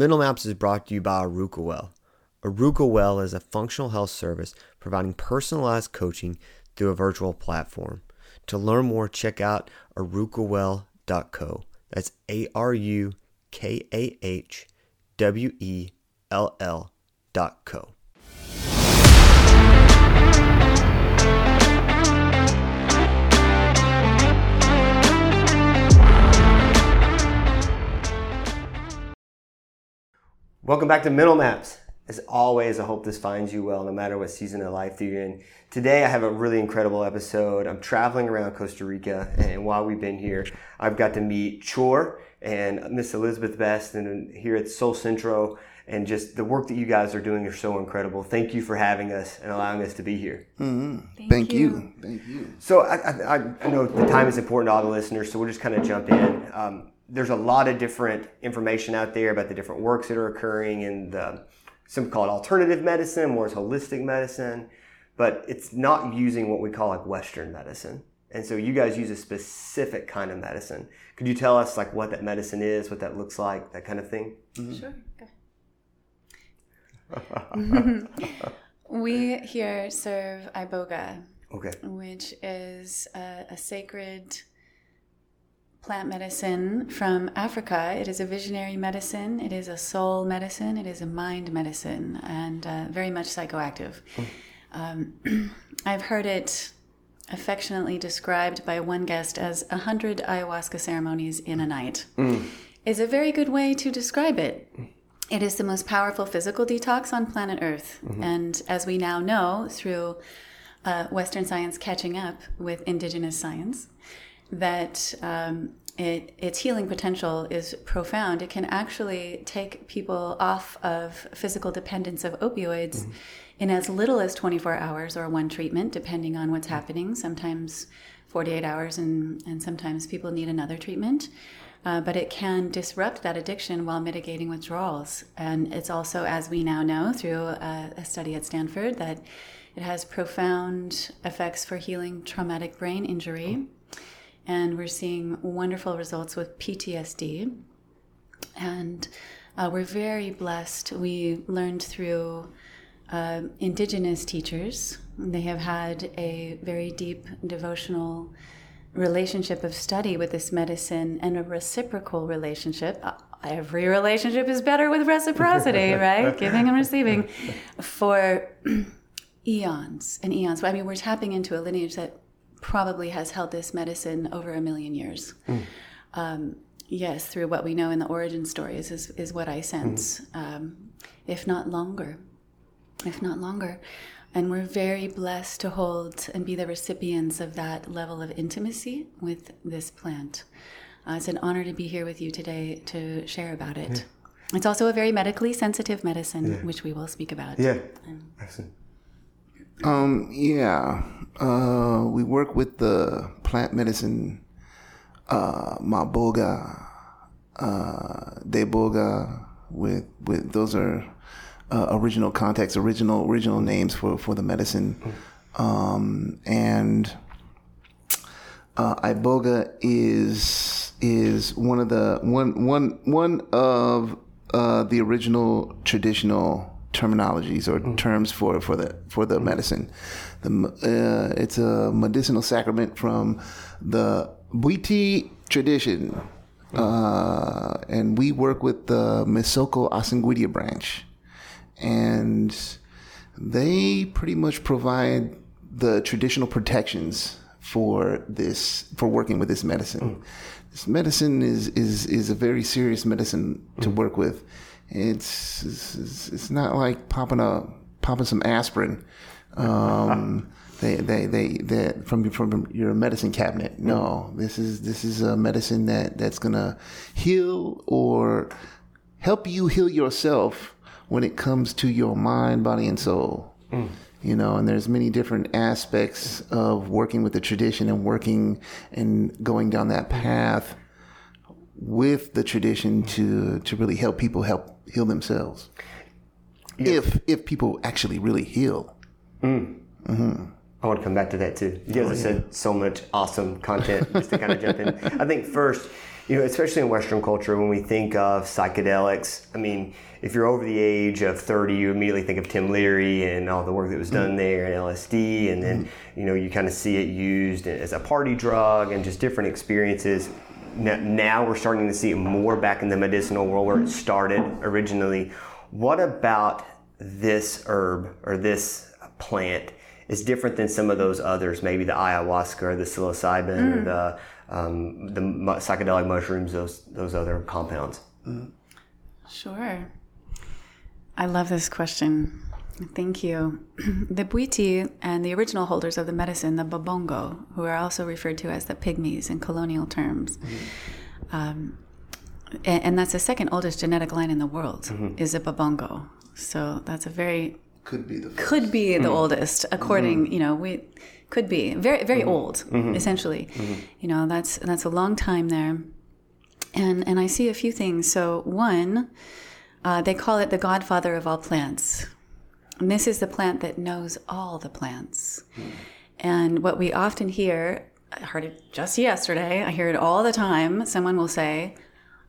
Mental Maps is brought to you by Arukah Well. Well is a functional health service providing personalized coaching through a virtual platform. To learn more, check out arukahwell.co. That's A R U K A H W E L L dot co. Welcome back to Mental Maps. As always, I hope this finds you well no matter what season of life you're in. Today, I have a really incredible episode. I'm traveling around Costa Rica, and while we've been here, I've got to meet Chor and Miss Elizabeth Bast, and here at Soul Centro, and just the work that you guys are doing is so incredible. Thank you for having us and allowing us to be here. Mm-hmm. Thank, Thank you. you. Thank you. So I, I, I, know the time is important to all the listeners, so we'll just kind of jump in. Um, there's a lot of different information out there about the different works that are occurring in the some call it alternative medicine, more as holistic medicine, but it's not using what we call like Western medicine. And so you guys use a specific kind of medicine. Could you tell us like what that medicine is, what that looks like, that kind of thing? Mm-hmm. Sure. we here serve iboga, okay. which is a, a sacred plant medicine from Africa. It is a visionary medicine, it is a soul medicine, it is a mind medicine, and uh, very much psychoactive. Um, I've heard it affectionately described by one guest as a hundred ayahuasca ceremonies in a night. Mm. Is a very good way to describe it. It is the most powerful physical detox on planet Earth. Mm-hmm. And as we now know through uh, Western science catching up with indigenous science, that um, it, its healing potential is profound. It can actually take people off of physical dependence of opioids mm-hmm. in as little as 24 hours or one treatment, depending on what's happening. Sometimes 48 hours, and, and sometimes people need another treatment. Uh, but it can disrupt that addiction while mitigating withdrawals. And it's also, as we now know through a, a study at Stanford, that it has profound effects for healing traumatic brain injury. And we're seeing wonderful results with PTSD. And uh, we're very blessed. We learned through uh, indigenous teachers, they have had a very deep devotional relationship of study with this medicine and a reciprocal relationship. Uh, every relationship is better with reciprocity, right? Giving and receiving for eons and eons. I mean, we're tapping into a lineage that probably has held this medicine over a million years. Mm. Um, yes, through what we know in the origin stories is, is what I sense, mm. um, if not longer. If not longer. And we're very blessed to hold and be the recipients of that level of intimacy with this plant. Uh, it's an honor to be here with you today to share about it. Yeah. It's also a very medically sensitive medicine, yeah. which we will speak about. Yeah. Excellent. Um, yeah. Uh, we work with the plant medicine uh, Maboga, uh, Deboga, with with those are uh, original contexts, original original names for, for the medicine, um, and uh, Iboga is is one of the one one one of uh, the original traditional terminologies or mm. terms for for the for the mm. medicine. The, uh, it's a medicinal sacrament from the Bwiti tradition, mm. uh, and we work with the Misoko Asangwedia branch and they pretty much provide the traditional protections for this for working with this medicine. Mm. This medicine is is is a very serious medicine to mm. work with. It's, it's it's not like popping a popping some aspirin. Um, they, they, they, they, from from your medicine cabinet. No, this is this is a medicine that that's gonna heal or help you heal yourself when it comes to your mind, body, and soul. Mm. You know, and there's many different aspects of working with the tradition and working and going down that path with the tradition to to really help people help heal themselves. Yes. If if people actually really heal. Mm. Mm-hmm. I want to come back to that too. You guys oh, have yeah. said so much awesome content just to kind of jump in. I think first, you know, especially in Western culture, when we think of psychedelics, I mean, if you're over the age of 30, you immediately think of Tim Leary and all the work that was done there and LSD, and then you know you kind of see it used as a party drug and just different experiences. Now we're starting to see it more back in the medicinal world where it started originally. What about this herb or this plant is different than some of those others? Maybe the ayahuasca or the psilocybin or the um, the psychedelic mushrooms, those those other compounds. Sure. I love this question. Thank you. The Bwiti and the original holders of the medicine, the Babongo, who are also referred to as the Pygmies in colonial terms, mm-hmm. um, and, and, that's the second oldest genetic line in the world, mm-hmm. is a Babongo. So that's a very could be the first. could be the mm-hmm. oldest, according mm-hmm. you know we could be very very mm-hmm. old, essentially. You know that's that's a long time there, and and I see a few things. So one uh, they call it the godfather of all plants. And this is the plant that knows all the plants. Mm. And what we often hear, I heard it just yesterday, I hear it all the time. Someone will say,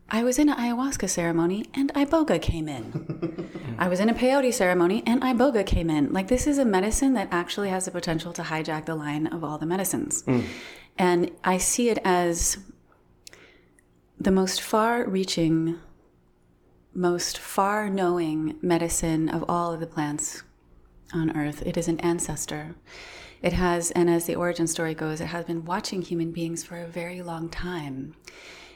I was in an ayahuasca ceremony and iboga came in. I was in a peyote ceremony and iboga came in. Like, this is a medicine that actually has the potential to hijack the line of all the medicines. Mm. And I see it as the most far reaching most far knowing medicine of all of the plants on earth. It is an ancestor. It has, and as the origin story goes, it has been watching human beings for a very long time.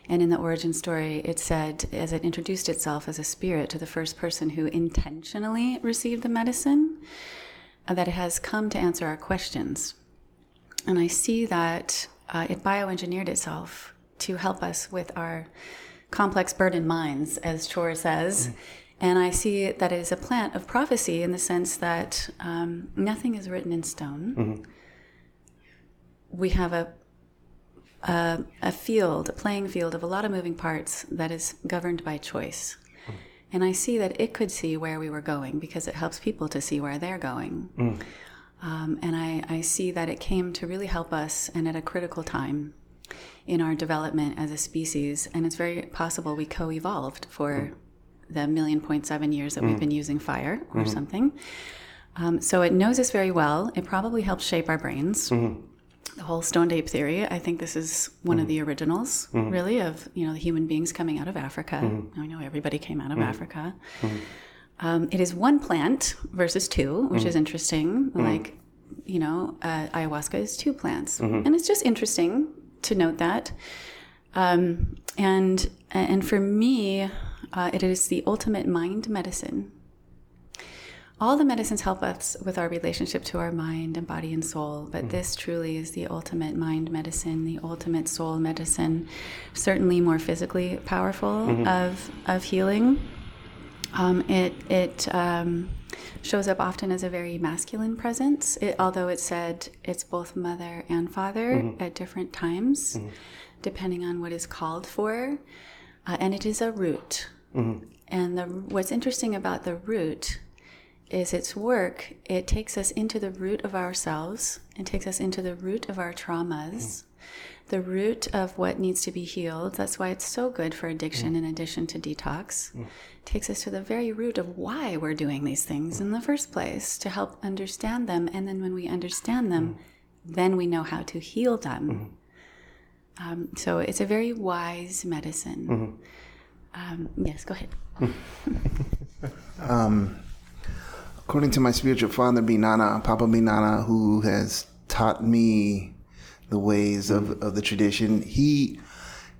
And in the origin story, it said, as it introduced itself as a spirit to the first person who intentionally received the medicine, that it has come to answer our questions. And I see that uh, it bioengineered itself to help us with our complex burdened minds, as Chor says. Mm. And I see that it is a plant of prophecy in the sense that um, nothing is written in stone. Mm-hmm. We have a, a, a field, a playing field of a lot of moving parts that is governed by choice. Mm. And I see that it could see where we were going because it helps people to see where they're going. Mm. Um, and I, I see that it came to really help us and at a critical time in our development as a species. And it's very possible we co evolved for mm. the million point seven years that mm. we've been using fire or mm-hmm. something. Um, so it knows us very well. It probably helps shape our brains. Mm-hmm. The whole stoned ape theory. I think this is one mm-hmm. of the originals, mm-hmm. really, of you know the human beings coming out of Africa. Mm-hmm. I know everybody came out of mm-hmm. Africa. Um, it is one plant versus two, which is interesting. Like you know, uh, ayahuasca is two plants, and it's just interesting to note that. Um, and and for me, uh, it is the ultimate mind medicine. All the medicines help us with our relationship to our mind and body and soul, but mm-hmm. this truly is the ultimate mind medicine, the ultimate soul medicine. Certainly more physically powerful mm-hmm. of of healing. Um, it it um, shows up often as a very masculine presence, it, although it said it's both mother and father mm-hmm. at different times, mm-hmm. depending on what is called for. Uh, and it is a root. Mm-hmm. And the, what's interesting about the root is its work, it takes us into the root of ourselves, it takes us into the root of our traumas mm-hmm the root of what needs to be healed. That's why it's so good for addiction mm. in addition to detox. Mm. Takes us to the very root of why we're doing these things mm. in the first place to help understand them. And then when we understand them, mm. then we know how to heal them. Mm-hmm. Um, so it's a very wise medicine. Mm-hmm. Um, yes, go ahead. um, according to my spiritual father, Binana, Papa Binana, who has taught me the ways of, mm-hmm. of the tradition. He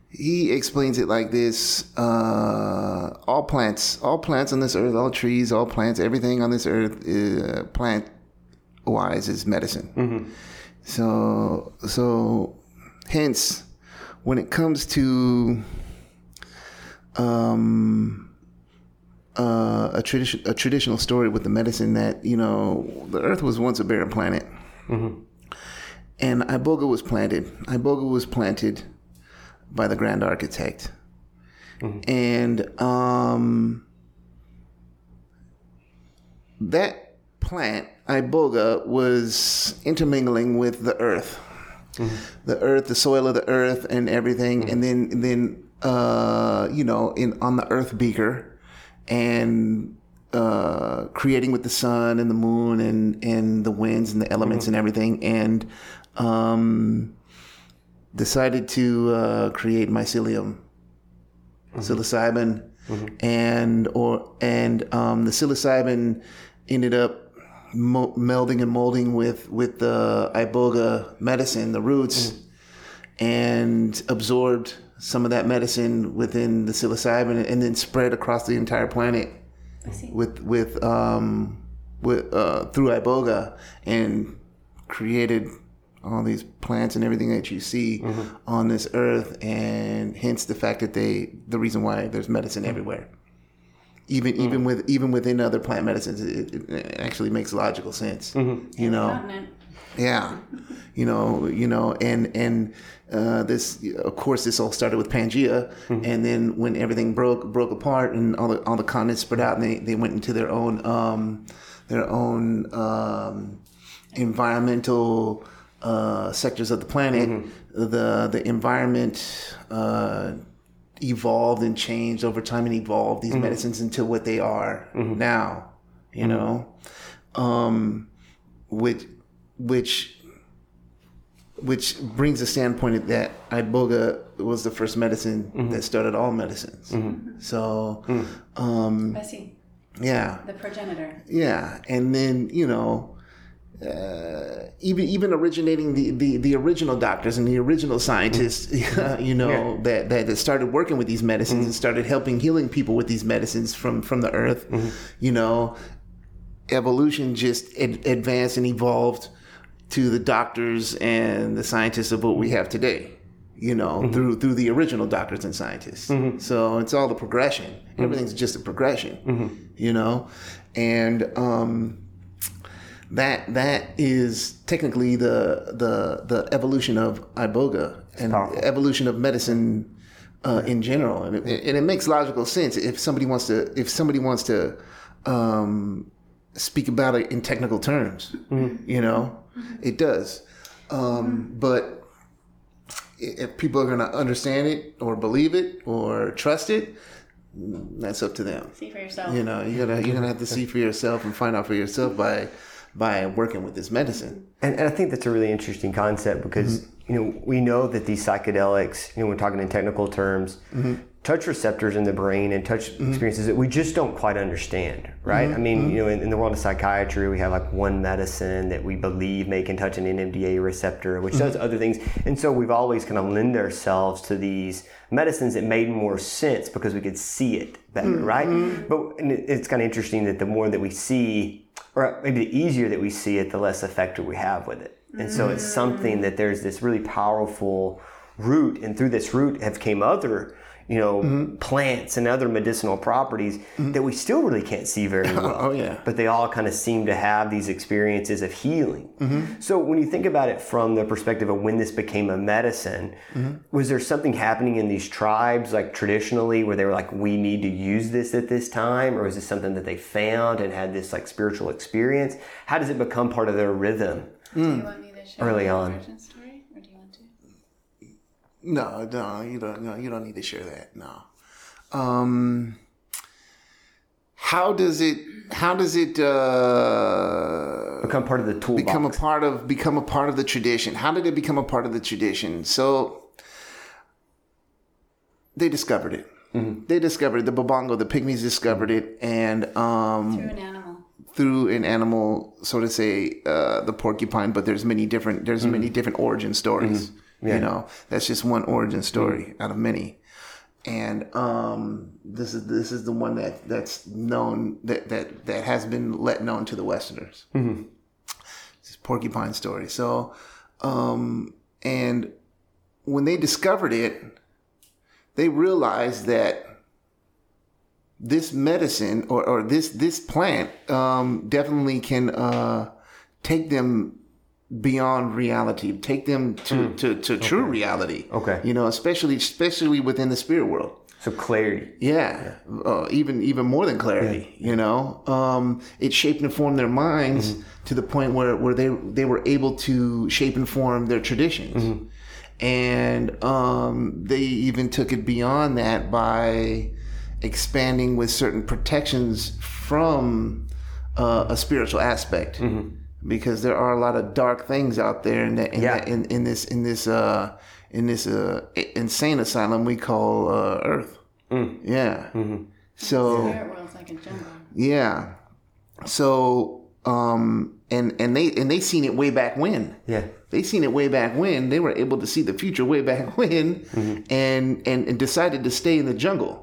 he explains it like this: uh, all plants, all plants on this earth, all trees, all plants, everything on this earth, uh, plant wise, is medicine. Mm-hmm. So so, hence, when it comes to um, uh, a tradition, a traditional story with the medicine that you know the Earth was once a barren planet. Mm-hmm and Iboga was planted. Iboga was planted by the grand architect. Mm-hmm. And um, that plant, Iboga, was intermingling with the earth. Mm-hmm. The earth, the soil of the earth, and everything, mm-hmm. and then and then uh, you know, in on the Earth beaker, and uh, creating with the sun and the moon and and the winds and the elements and everything, and um, decided to uh, create mycelium, psilocybin, and or and um, the psilocybin ended up mo- melding and molding with with the iboga medicine, the roots, and absorbed some of that medicine within the psilocybin, and then spread across the entire planet with with um with uh through iboga and created all these plants and everything that you see on this earth and hence the fact that they the reason why there's medicine everywhere. Even even with even within other plant medicines it, it actually makes logical sense you know? Yeah, you know, you know, and and uh, this, of course, this all started with Pangea, and then when everything broke broke apart and all the all the continents spread out, and they, they went into their own um, their own um, environmental uh, sectors of the planet. The the environment. Uh, evolved and changed over time and evolved these medicines into what they are now you know um which which which brings a standpoint that iboga was the first medicine that started all medicines. So, um, I see. yeah, The progenitor. yeah, and then you know, uh, even even originating the, the the original doctors and the original scientists, mm. you know, that, that that started working with these medicines and mm. started helping healing people with these medicines from from the earth, mm-hmm. you know, evolution just ad- advanced and evolved to the doctors and the scientists of what we have today you know mm-hmm. through through the original doctors and scientists. Mm-hmm. So it's all the progression. Everything's just a progression you know. And um that that is technically the the the evolution of iboga and powerful. evolution of medicine uh, in general, and it, and it makes logical sense if somebody wants to if somebody wants to um, speak about it in technical terms. You know, it does. Um, but if people are going to understand it or believe it or trust it, that's up to them. See for yourself. You know, you gotta you're gonna have to see for yourself and find out for yourself by by working with this medicine. And, and I think that's a really interesting concept because mm-hmm. you know we know that these psychedelics, you know, we're talking in technical terms, mm-hmm. touch receptors in the brain and touch mm-hmm. experiences that we just don't quite understand, right? I mean, you know, in, in the world of psychiatry, we have like one medicine that we believe may can touch an NMDA receptor, which does other things, and so we've always kind of lend ourselves to these medicines that made more sense because we could see it better, right? But and it- it's kind of interesting that the more that we see or maybe the easier that we see it, the less effective we have with it. And so it's something mm. that there's this really powerful root, and through this root have came other, you know, mm-hmm. plants and other medicinal properties mm-hmm. that we still really can't see very oh, well. Oh, yeah. But they all kind of seem to have these experiences of healing. Mm-hmm. So when you think about it from the perspective of when this became a medicine, was there something happening in these tribes, like traditionally, where they were like, we need to use this at this time? Or was this something that they found and had this like spiritual experience? How does it become part of their rhythm? Do you mm. want me to share Early on. origin story, or do you want to? No, no, you don't. No, you don't need to share that. No. Um, how does it? How does it uh, Become part of the toolbox. become a part of become a part of the tradition? How did it become a part of the tradition? So they discovered it. They discovered it. The Babongo, the Pygmies discovered it, and um, Through an animal. through an animal, so to say, uh, the porcupine. But there's many different there's many different origin stories. You know, that's just one origin story out of many. And um, this is this is the one that that's known that that that has been let known to the Westerners. It's porcupine story. So, um, and when they discovered it, they realized that this medicine or, or this this plant um, definitely can uh, take them beyond reality, take them to, to, to true reality. Okay. you know, especially especially within the spirit world. so clarity. Yeah, Uh, even even more than clarity. You know, um, it shaped and formed their minds to the point where, where they they were able to shape and form their traditions, and um, they even took it beyond that by expanding with certain protections from uh, a spiritual aspect. Because there are a lot of dark things out there in that, in, Yeah. that, in, in this in this uh, in this uh, insane asylum we call uh, Earth. Yeah. So Spirit world's like yeah. So um and and they and they seen it way back when. Yeah. They seen it way back when. They were able to see the future way back when and, and and decided to stay in the jungle.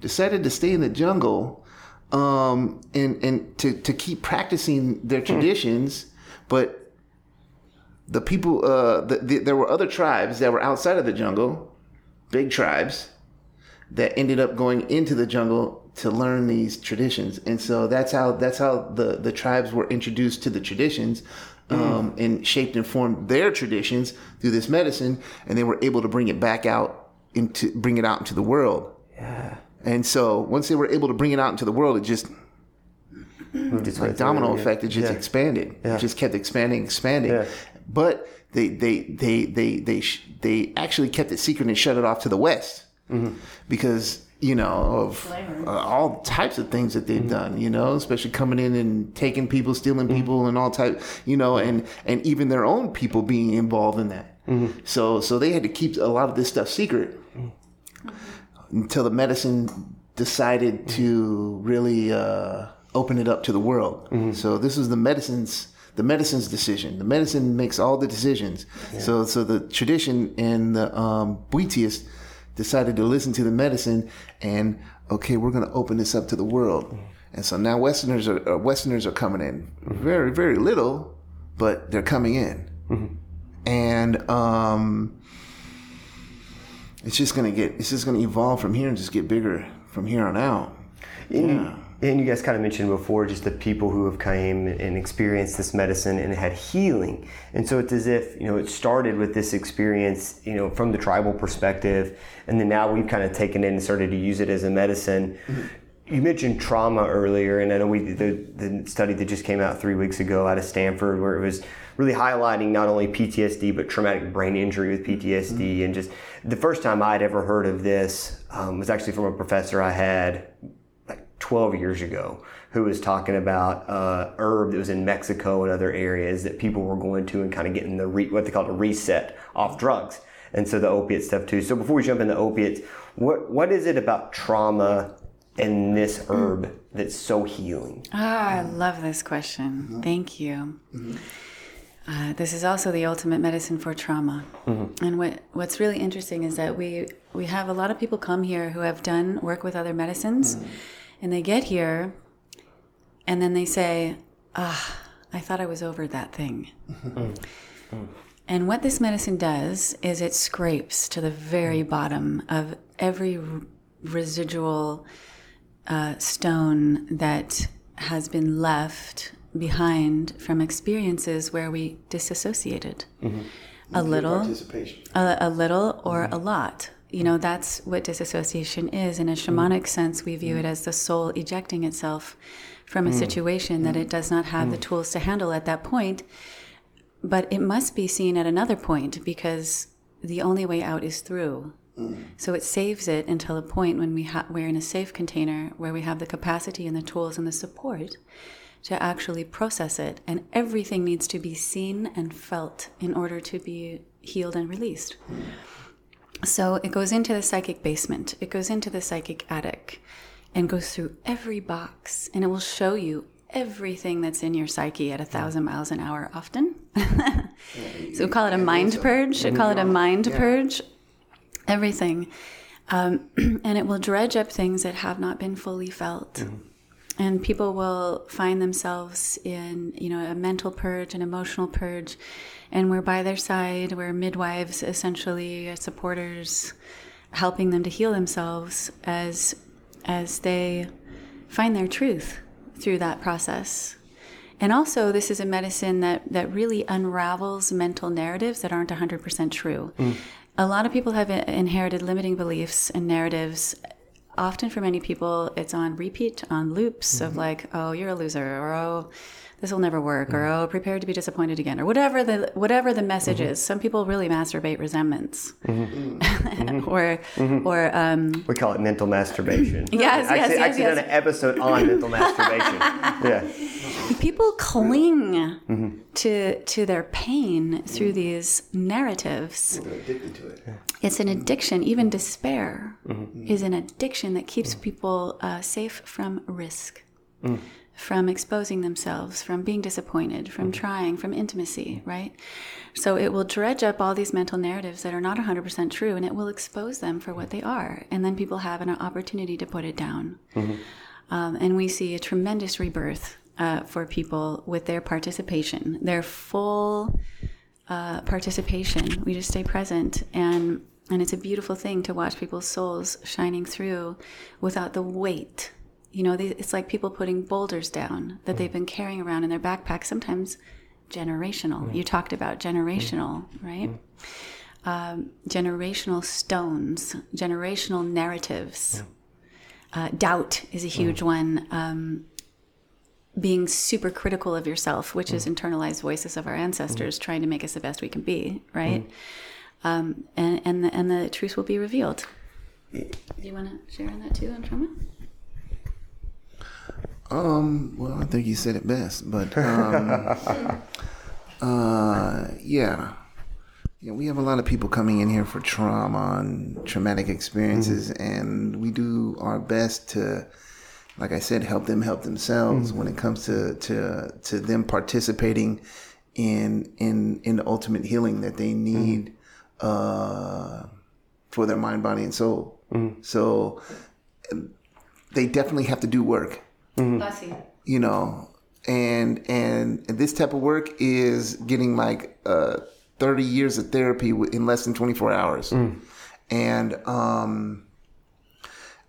Decided to stay in the jungle um and and to to keep practicing their traditions, but the people uh the, the, there were other tribes that were outside of the jungle, big tribes that ended up going into the jungle to learn these traditions. And so that's how that's how the the tribes were introduced to the traditions um, and shaped and formed their traditions through this medicine and they were able to bring it back out into bring it out into the world. Yeah. And so once they were able to bring it out into the world it just Moved its like domino yeah. effect it just Yeah. expanded Yeah. it just kept expanding expanding Yeah. but they they they they they they actually kept it secret and shut it off to the west Mm-hmm. because you know of uh, all types of things that Mm-hmm. they've done you know especially coming in and taking people stealing Mm-hmm. people and all type you know and and even their own people being involved in that Mm-hmm. so so they had to keep a lot of this stuff secret until the medicine decided to really uh, open it up to the world. So this was the medicine's the medicine's decision. The medicine makes all the decisions. So so the tradition and the um, Buitius decided to listen to the medicine and okay, we're going to open this up to the world. And so now Westerners are uh, Westerners are coming in very very little, but they're coming in. And um, it's just gonna get it's just gonna evolve from here and just get bigger from here on out. And, you, and you guys kind of mentioned before just the people who have came and experienced this medicine and had healing. And so it's as if, you know, it started with this experience, you know, from the tribal perspective. And then now we've kind of taken it and started to use it as a medicine. Mm-hmm. You mentioned trauma earlier, and I know we the, the study that just came out three weeks ago out of Stanford, where it was really highlighting not only PTSD but traumatic brain injury with PTSD, and just the first time I'd ever heard of this um, was actually from a professor I had like 12 years ago who was talking about uh, herb that was in Mexico and other areas that people were going to and kind of getting the re- what they called a reset off drugs. And so the opiate stuff too. So before we jump into opiates, what what is it about trauma and this herb that's so healing? Ah, I love this question. Thank you. Uh, this is also the ultimate medicine for trauma. And what, what's really interesting is that we, we have a lot of people come here who have done work with other medicines, and they get here and then they say, Ah, I thought I was over that thing. And what this medicine does is it scrapes to the very bottom of every r- residual uh, stone that has been left behind from experiences where we disassociated. Mm-hmm. A little a, a little or mm-hmm. a lot. You know that's what disassociation is. In a mm-hmm. shamanic sense we view it as the soul ejecting itself from a situation that it does not have the tools to handle at that point. But it must be seen at another point because the only way out is through. So it saves it until a point when we ha- we're in a safe container where we have the capacity and the tools and the support to actually process it. And everything needs to be seen and felt in order to be healed and released. So it goes into the psychic basement, it goes into the psychic attic, and goes through every box, and it will show you everything that's in your psyche at a thousand miles an hour often. so we call it a mind purge. We call it a mind purge. Everything. Um, and it will dredge up things that have not been fully felt. And people will find themselves in, you know, a mental purge, an emotional purge, and we're by their side. We're midwives, essentially, supporters, helping them to heal themselves as as they find their truth through that process. And also, this is a medicine that, that really unravels mental narratives that aren't 100% true. Mm. A lot of people have inherited limiting beliefs and narratives. Often, for many people, it's on repeat, on loops of mm-hmm. like, oh, you're a loser, or oh, this will never work, or oh, prepare to be disappointed again, or whatever the whatever the message mm-hmm. is. Some people really masturbate resentments, mm-hmm. or or um, We call it mental masturbation. Yes, I yes, actually, yes, actually yes. done an episode on mental masturbation. Yeah. people cling to to their pain through these narratives. addicted to it. It's an addiction. Even despair is an addiction that keeps people uh, safe from risk, from exposing themselves, from being disappointed, from trying, from intimacy, right? So it will dredge up all these mental narratives that are not 100% true and it will expose them for what they are. And then people have an opportunity to put it down. Um, and we see a tremendous rebirth uh, for people with their participation, their full uh, participation. We just stay present, and and it's a beautiful thing to watch people's souls shining through without the weight. You know, they, it's like people putting boulders down that they've been carrying around in their backpack, sometimes generational. You talked about generational, right? Um, generational stones, generational narratives. Uh, doubt is a huge one. Um, being super critical of yourself, which is internalized voices of our ancestors trying to make us the best we can be, right? Um, and and the, and the truth will be revealed. Do you want to share on that too, on trauma? Um, well, I think you said it best, but um, uh, yeah, yeah, we have a lot of people coming in here for trauma and traumatic experiences, and we do our best to, like I said, help them help themselves when it comes to to to them participating in in in the ultimate healing that they need uh, for their mind, body, and soul. So they definitely have to do work. You know and and this type of work is getting like uh 30 years of therapy wi- in less than 24 hours. And um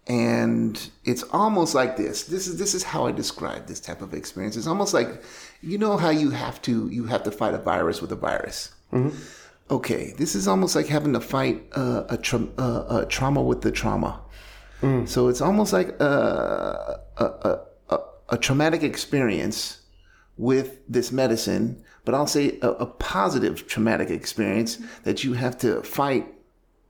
and it's almost like this. This is this is how i describe this type of experience. It's almost like you know how you have to you have to fight a virus with a virus okay this is almost like having to fight uh, a, tra- uh, a trauma with the trauma. So it's almost like a, a, a, a, a traumatic experience with this medicine, but I'll say a, a positive traumatic experience that you have to fight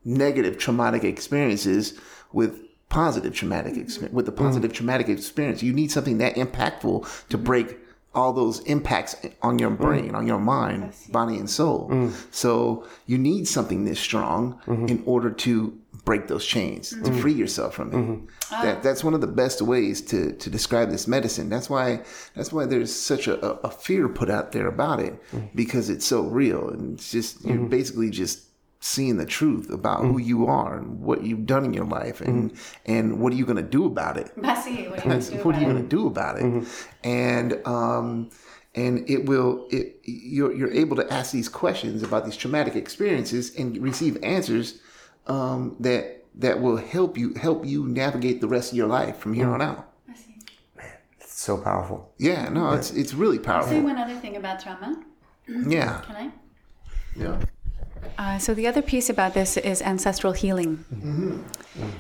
negative traumatic experiences with positive traumatic experience with the positive traumatic experience. You need something that impactful to break all those impacts on your mm. brain on your mind body and soul. Mm. So you need something this strong mm-hmm. in order to break those chains to mm-hmm. free yourself from it. Mm-hmm. Ah. That, that's one of the best ways to, to describe this medicine. That's why that's why there's such a, a, a fear put out there about it mm. because it's so real and it's just you're basically just seeing the truth about who mm. you are and what you've done in your life and mm-hmm. and what are you going to do about it? Bessie, what do you do what are you going to mm-hmm. do about it? Mm-hmm. And um and it will it you're you're able to ask these questions about these traumatic experiences and receive answers um that that will help you help you navigate the rest of your life from here on out. Man, It's so powerful. yeah no it's it's really powerful. Say one other thing about trauma. yeah. Can I? yeah Uh, so the other piece about this is ancestral healing.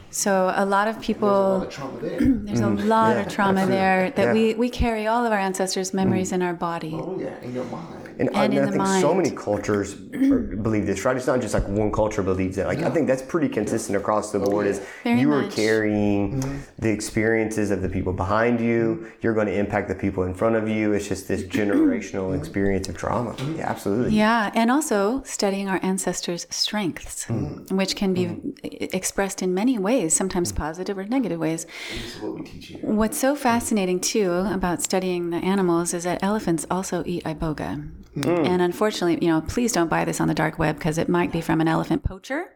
So a lot of people, trauma there. there's a lot of trauma there that we, we carry all of our ancestors' memories in our body. oh yeah in your mind And, I, mean, I the think so many cultures believe this, right? It's not just like one culture believes it. Like I think that's pretty consistent across the board. Is Very you are much. carrying mm-hmm. the experiences of the people behind you. Mm-hmm. You're going to impact the people in front of you. It's just this generational mm-hmm. experience of trauma. Yeah, absolutely. Yeah, and also studying our ancestors' strengths, which can be expressed in many ways, sometimes positive or negative ways. this is what we teach you What's so fascinating too about studying the animals is that elephants also eat iboga. And unfortunately, you know, please don't buy this on the dark web because it might be from an elephant poacher.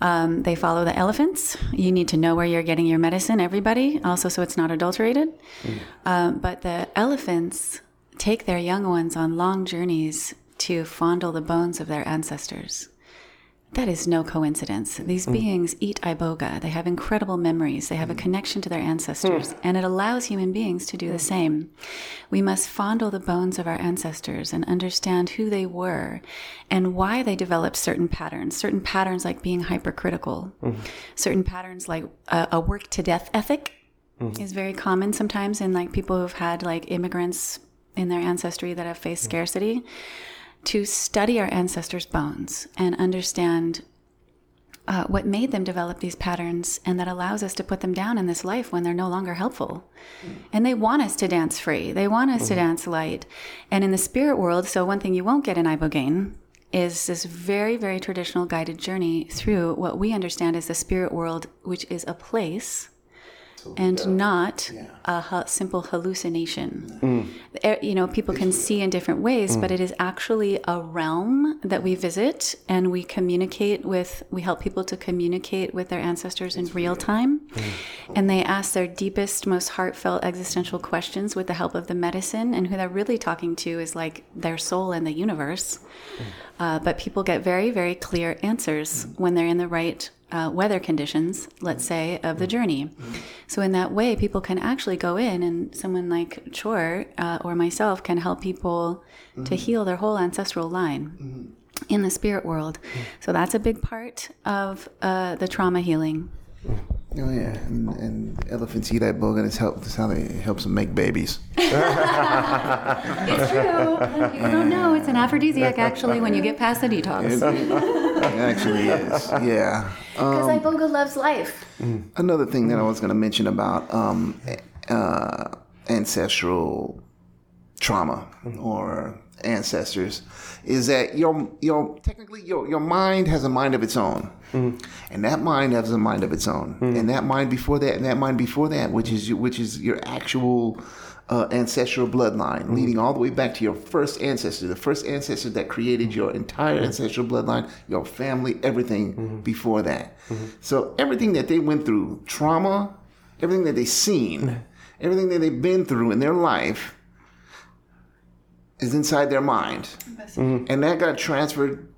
Um, they follow the elephants. You need to know where you're getting your medicine, everybody, also so it's not adulterated. Um, but the elephants take their young ones on long journeys to fondle the bones of their ancestors. That is no coincidence. These hmm. beings eat iboga. They have incredible memories. They have a hmm. connection to their ancestors, hmm. and it allows human beings to do the same. We must fondle the bones of our ancestors and understand who they were and why they developed certain patterns. Certain patterns like being hypercritical, certain patterns like a, a work to death ethic is very common sometimes in like people who've had like immigrants in their ancestry that have faced scarcity to study our ancestors' bones and understand uh, what made them develop these patterns and that allows us to put them down in this life when they're no longer helpful. And they want us to dance free, they want us to dance light. And in the spirit world, so one thing you won't get in Ibogaine is this very, very traditional guided journey through what we understand as the spirit world, which is a place and not a hu- simple hallucination. Eh, You know, people can see in different ways, but it is actually a realm that we visit and we communicate with, we help people to communicate with their ancestors in real time. And they ask their deepest, most heartfelt existential questions with the help of the medicine. And who they're really talking to is like their soul and the universe. Uh, but people get very, very clear answers when they're in the right uh, weather conditions, let's say, of the journey. So, in that way, people can actually go in, and someone like Chor uh, or myself can help people to heal their whole ancestral line in the spirit world. So, that's a big part of uh, the trauma healing. Oh yeah, and, and elephants eat that bug, and it's help. That's how they it helps them make babies. It's true. People don't know it's an aphrodisiac actually when you get past the detox. It actually is. Yeah. Because Iboga loves life. Another thing that I was going to mention about um, uh, ancestral trauma or ancestors is that your your technically your your mind has a mind of its own, mm-hmm. and that mind has a mind of its own, mm-hmm. and that mind before that, and that mind before that, which is your- which is your actual. Uh, ancestral bloodline mm-hmm. leading all the way back to your first ancestor, the first ancestor that created your entire ancestral bloodline, your family, everything before that. So everything that they went through, trauma, everything that they've seen, everything that they've been through in their life is inside their mind. Mm-hmm. And that got transferred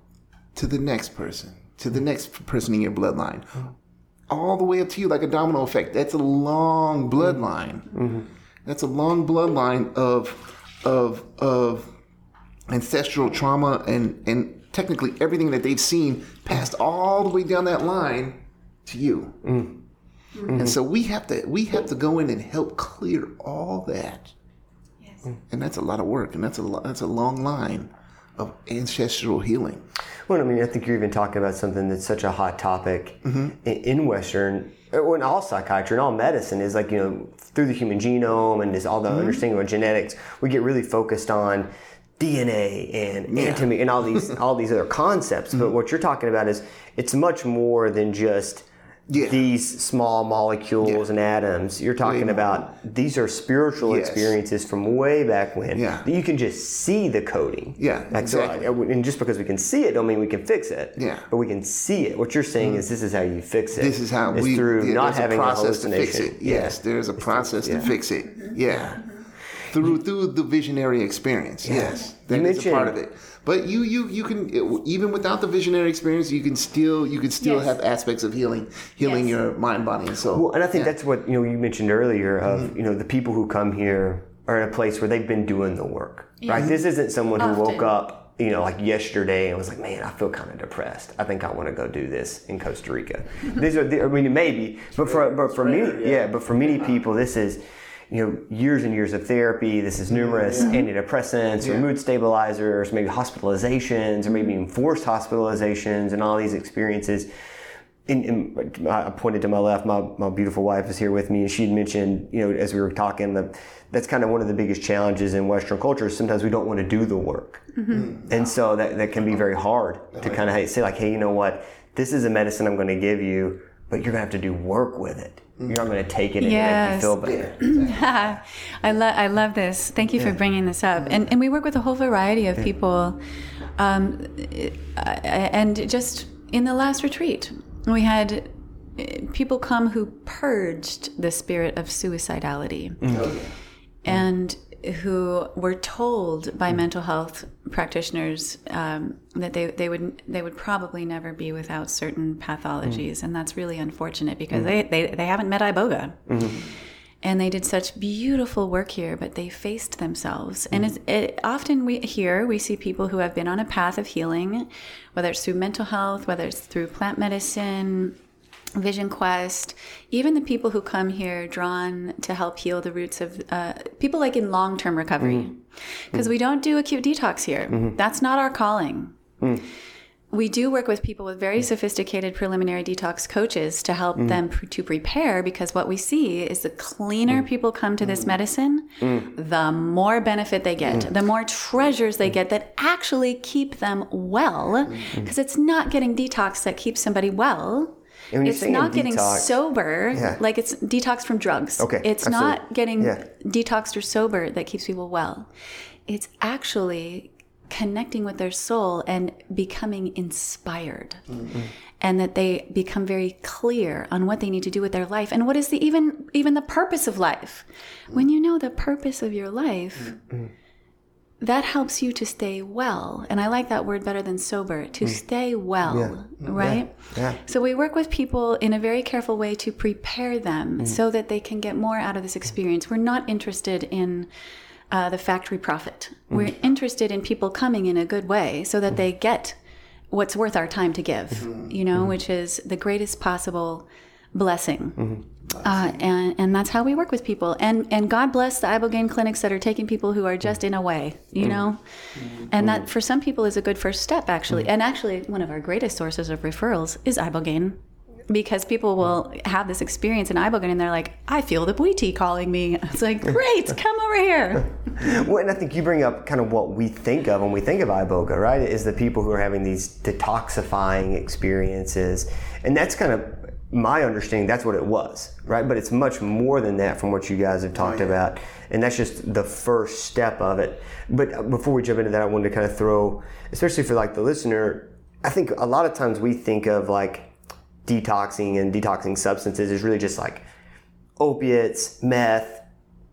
to the next person, to the next person in your bloodline. All the way up to you, like a domino effect. That's a long mm-hmm. bloodline. Mm-hmm. That's a long bloodline of of of ancestral trauma and and technically everything that they've seen passed all the way down that line to you. And so we have to we have to go in and help clear all that. And that's a lot of work and that's a that's a long line of ancestral healing. Well, I mean, I think you're even talking about something that's such a hot topic mm-hmm. in, in Western, uh, or in all psychiatry and all medicine is like, you know, through the human genome and is all the mm-hmm. understanding of genetics, we get really focused on DNA and anatomy and all these all these other concepts. But mm-hmm. what you're talking about is it's much more than just Yeah. these small molecules and atoms. You're talking about these are spiritual Yes. experiences from way back when. Yeah. That you can just see the coding. Yeah, Like, so exactly. I- and just because we can see it don't mean we can fix it. Yeah. But we can see it. What you're saying mm. is this is how you fix it. This is how It's we through yeah, not having a a process to fix it. Yes, there's a process to fix it. Yeah. Mm-hmm. Through through the visionary experience. Yes. That is a part of it. But you you you can even without the visionary experience, you can still you can still Yes. have aspects of healing healing Yes. your mind, body, and soul. Well, and I think Yeah. that's what you know you mentioned earlier of Mm-hmm. you know the people who come here are in a place where they've been doing the work. Right. This isn't someone who woke up you know like yesterday and was like, man, I feel kind of depressed. I think I want to go do this in Costa Rica. These are the, I mean maybe, but for but for many yeah, but for many people this is. You know, years and years of therapy. This is numerous antidepressants or mood stabilizers, maybe hospitalizations, or maybe enforced hospitalizations, and all these experiences in, in, I pointed to my left. My, my beautiful wife is here with me, and she'd mentioned, you know, as we were talking, that that's kind of one of the biggest challenges in Western culture. is Sometimes we don't want to do the work, mm-hmm. and so that, that can be very hard to kind of say, like, hey, you know what? This is a medicine I'm going to give you, but you're going to have to do work with it. You're not going to take it and make you feel better. I love I love this. Thank you for bringing this up. And and we work with a whole variety of people, um, and just in the last retreat, we had uh, people come who purged the spirit of suicidality, and who were told by hmm. mental health practitioners um, that they, they would they would probably never be without certain pathologies, hmm. and that's really unfortunate because hmm. they, they they haven't met iboga. Mm-hmm. And they did such beautiful work here but they faced themselves. And it's, it, often we here we see people who have been on a path of healing whether it's through mental health whether it's through plant medicine Vision Quest, even the people who come here drawn to help heal the roots of uh, people like in long term recovery. Mm. Because mm. we don't do acute detox here. Mm-hmm. That's not our calling. Mm. We do work with people with very sophisticated preliminary detox coaches to help them pre- to prepare because what we see is the cleaner people come to this medicine, the more benefit they get, the more treasures they get that actually keep them well. Because it's not getting detox that keeps somebody well. And when you're it's not getting detox- sober Yeah. like it's detox from drugs Okay, it's absolutely. not getting Yeah. detoxed or sober that keeps people well it's actually connecting with their soul and becoming inspired Mm-hmm. and that they become very clear on what they need to do with their life and what is the even even the purpose of life when you know the purpose of your life Mm-hmm. That helps you to stay well and i like that word better than sober to stay well right Mm. Yeah. so we work with people in a very careful way to prepare them Mm. so that they can get more out of this experience. We're not interested in uh, the factory profit. Mm. We're interested in people coming in a good way so that they get what's worth our time to give, Mm-hmm. you know, which is the greatest possible blessing. Uh, and and that's how we work with people. And and God bless the ibogaine clinics that are taking people who are just in a way, you know. And that for some people is a good first step, actually. And actually, one of our greatest sources of referrals is ibogaine. Because people will have this experience in ibogaine and they're like, I feel the Bwiti calling me. It's like, great, come over here. Well, and I think you bring up kind of what we think of when we think of iboga, right? Is the people who are having these detoxifying experiences, and that's kind of my understanding. That's what it was, right? But it's much more than that from what you guys have talked about, and that's just the first step of it. But uh, before we jump into that, I wanted to kind of throw, especially for like the listener, I think a lot of times we think of like detoxing and detoxing substances is really just like opiates, meth,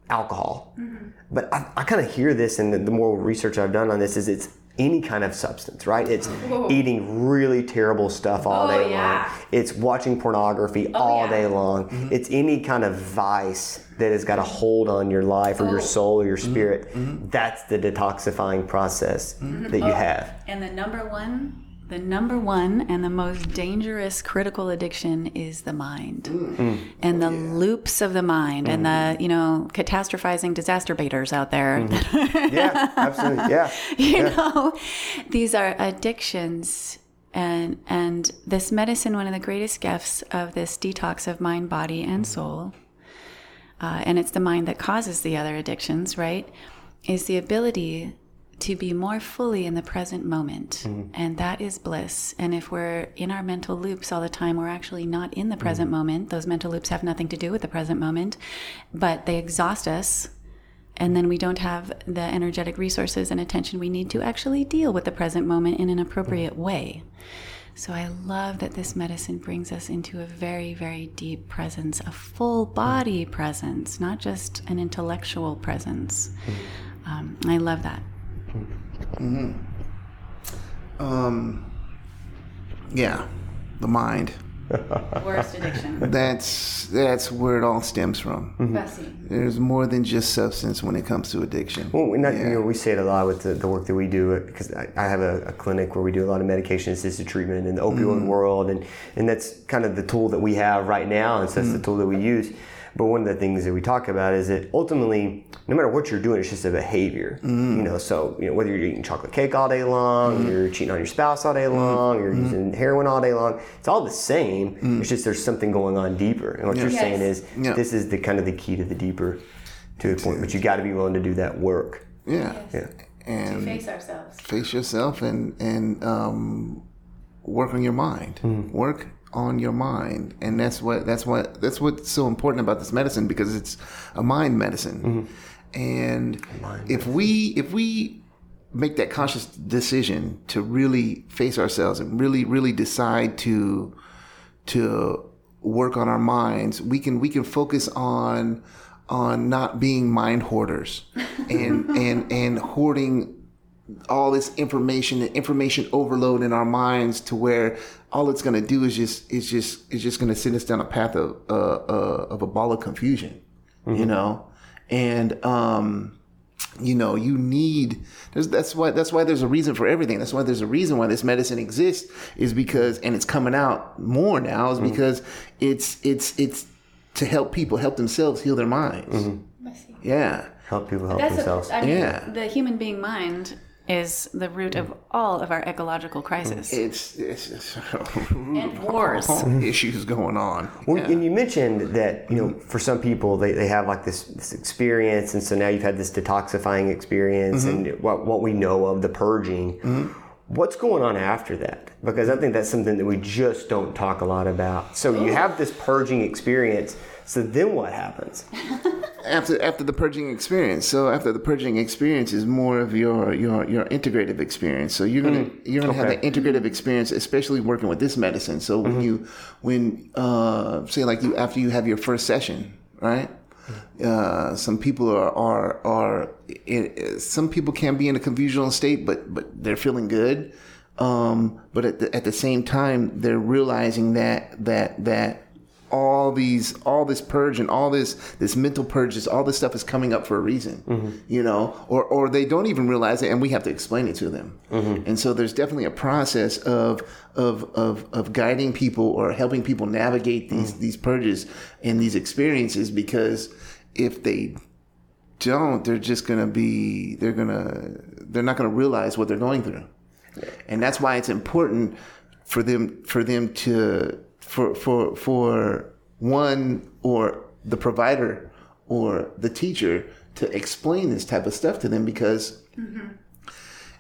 alcohol. Mm-hmm. But I, I kind of hear this, and the, the more research I've done on this is it's any kind of substance, right? It's eating really terrible stuff all Oh, day yeah. long. It's watching pornography oh, all yeah. day long. Mm-hmm. It's any kind of vice that has got a hold on your life or your oh. soul or your mm-hmm. spirit. Mm-hmm. That's the detoxifying process that you oh, have. And the number one, the number one and the most dangerous critical addiction is the mind mm. Mm. and the loops of the mind and the, mm. you know, catastrophizing disaster baiters out there. Mm-hmm. Yeah, absolutely. Yeah. you know, these are addictions. And, and this medicine, one of the greatest gifts of this detox of mind, body, and mm-hmm. soul, uh, and it's the mind that causes the other addictions, right? Is the ability to be more fully in the present moment. Mm-hmm. And that is bliss. And if we're in our mental loops all the time, we're actually not in the mm-hmm. present moment. Those mental loops have nothing to do with the present moment, but they exhaust us. And then we don't have the energetic resources and attention we need to actually deal with the present moment in an appropriate mm-hmm. way. So I love that this medicine brings us into a very, very deep presence, a full body presence, not just an intellectual presence. Um, I love that. Mm-hmm. Um, yeah, the mind. Worst addiction. That's that's where it all stems from. Mm-hmm. Bessie. There's more than just substance when it comes to addiction. Well, and that, you know, we say it a lot with the, the work that we do because I, I have a, a clinic where we do a lot of medication assisted treatment in the opioid mm-hmm. world, and, and that's kind of the tool that we have right now, and so that's the tool that we use. But one of the things that we talk about is that ultimately, no matter what you're doing, it's just a behavior. Mm. You know, so you know whether you're eating chocolate cake all day long, mm-hmm. you're cheating on your spouse all day mm-hmm. long, you're mm-hmm. using heroin all day long, it's all the same. Mm. It's just there's something going on deeper. And what you're Yes. saying is Yeah. this is the kind of the key to the deeper to the point, but you got to be willing to do that work. Yeah. Yeah. And Face ourselves. face yourself and and um, work on your mind. Work on your mind, and that's what that's what that's what's so important about this medicine because it's a mind medicine. And if we if we make that conscious decision to really face ourselves and really really decide to to work on our minds, we can we can focus on on not being mind hoarders and and and hoarding all this information and information overload in our minds to where all it's going to do is just is just is just going to send us down a path of uh, uh, of a ball of confusion you know and um you know you need there's, that's why that's why there's a reason for everything that's why there's a reason why this medicine exists is because and it's coming out more now is Mm-hmm. because it's it's it's to help people help themselves heal their minds Mm-hmm. yeah Help people help That's themselves. a, I mean, Yeah. the human being mind is the root of all of our ecological crisis it's, it's, it's and wars. issues going on Well, Yeah. and you mentioned that you know for some people they, they have like this this experience, and so now you've had this detoxifying experience, mm-hmm. and what what we know of the purging. Mm-hmm. What's going on after that? Because I think that's something that we just don't talk a lot about. So you have this purging experience. So then what happens? after after the purging experience. So after the purging experience is more of your your your integrative experience. So you're gonna you're gonna have okay. that integrative experience, especially working with this medicine. So when you when uh, say like you after you have your first session, right? Uh, some people are are are in, some people can be in a confusional state, but but they're feeling good. Um, but at the, at the same time, they're realizing that that that all these all this purge and all this this mental purges all this stuff is coming up for a reason mm-hmm. you know? Or or they don't even realize it and we have to explain it to them. Mm-hmm. And so there's definitely a process of of of of guiding people or helping people navigate these mm-hmm. these purges and these experiences because if they don't they're just gonna be they're gonna they're not gonna realize what they're going through. And that's why it's important for them for them to for for for one or the provider or the teacher to explain this type of stuff to them because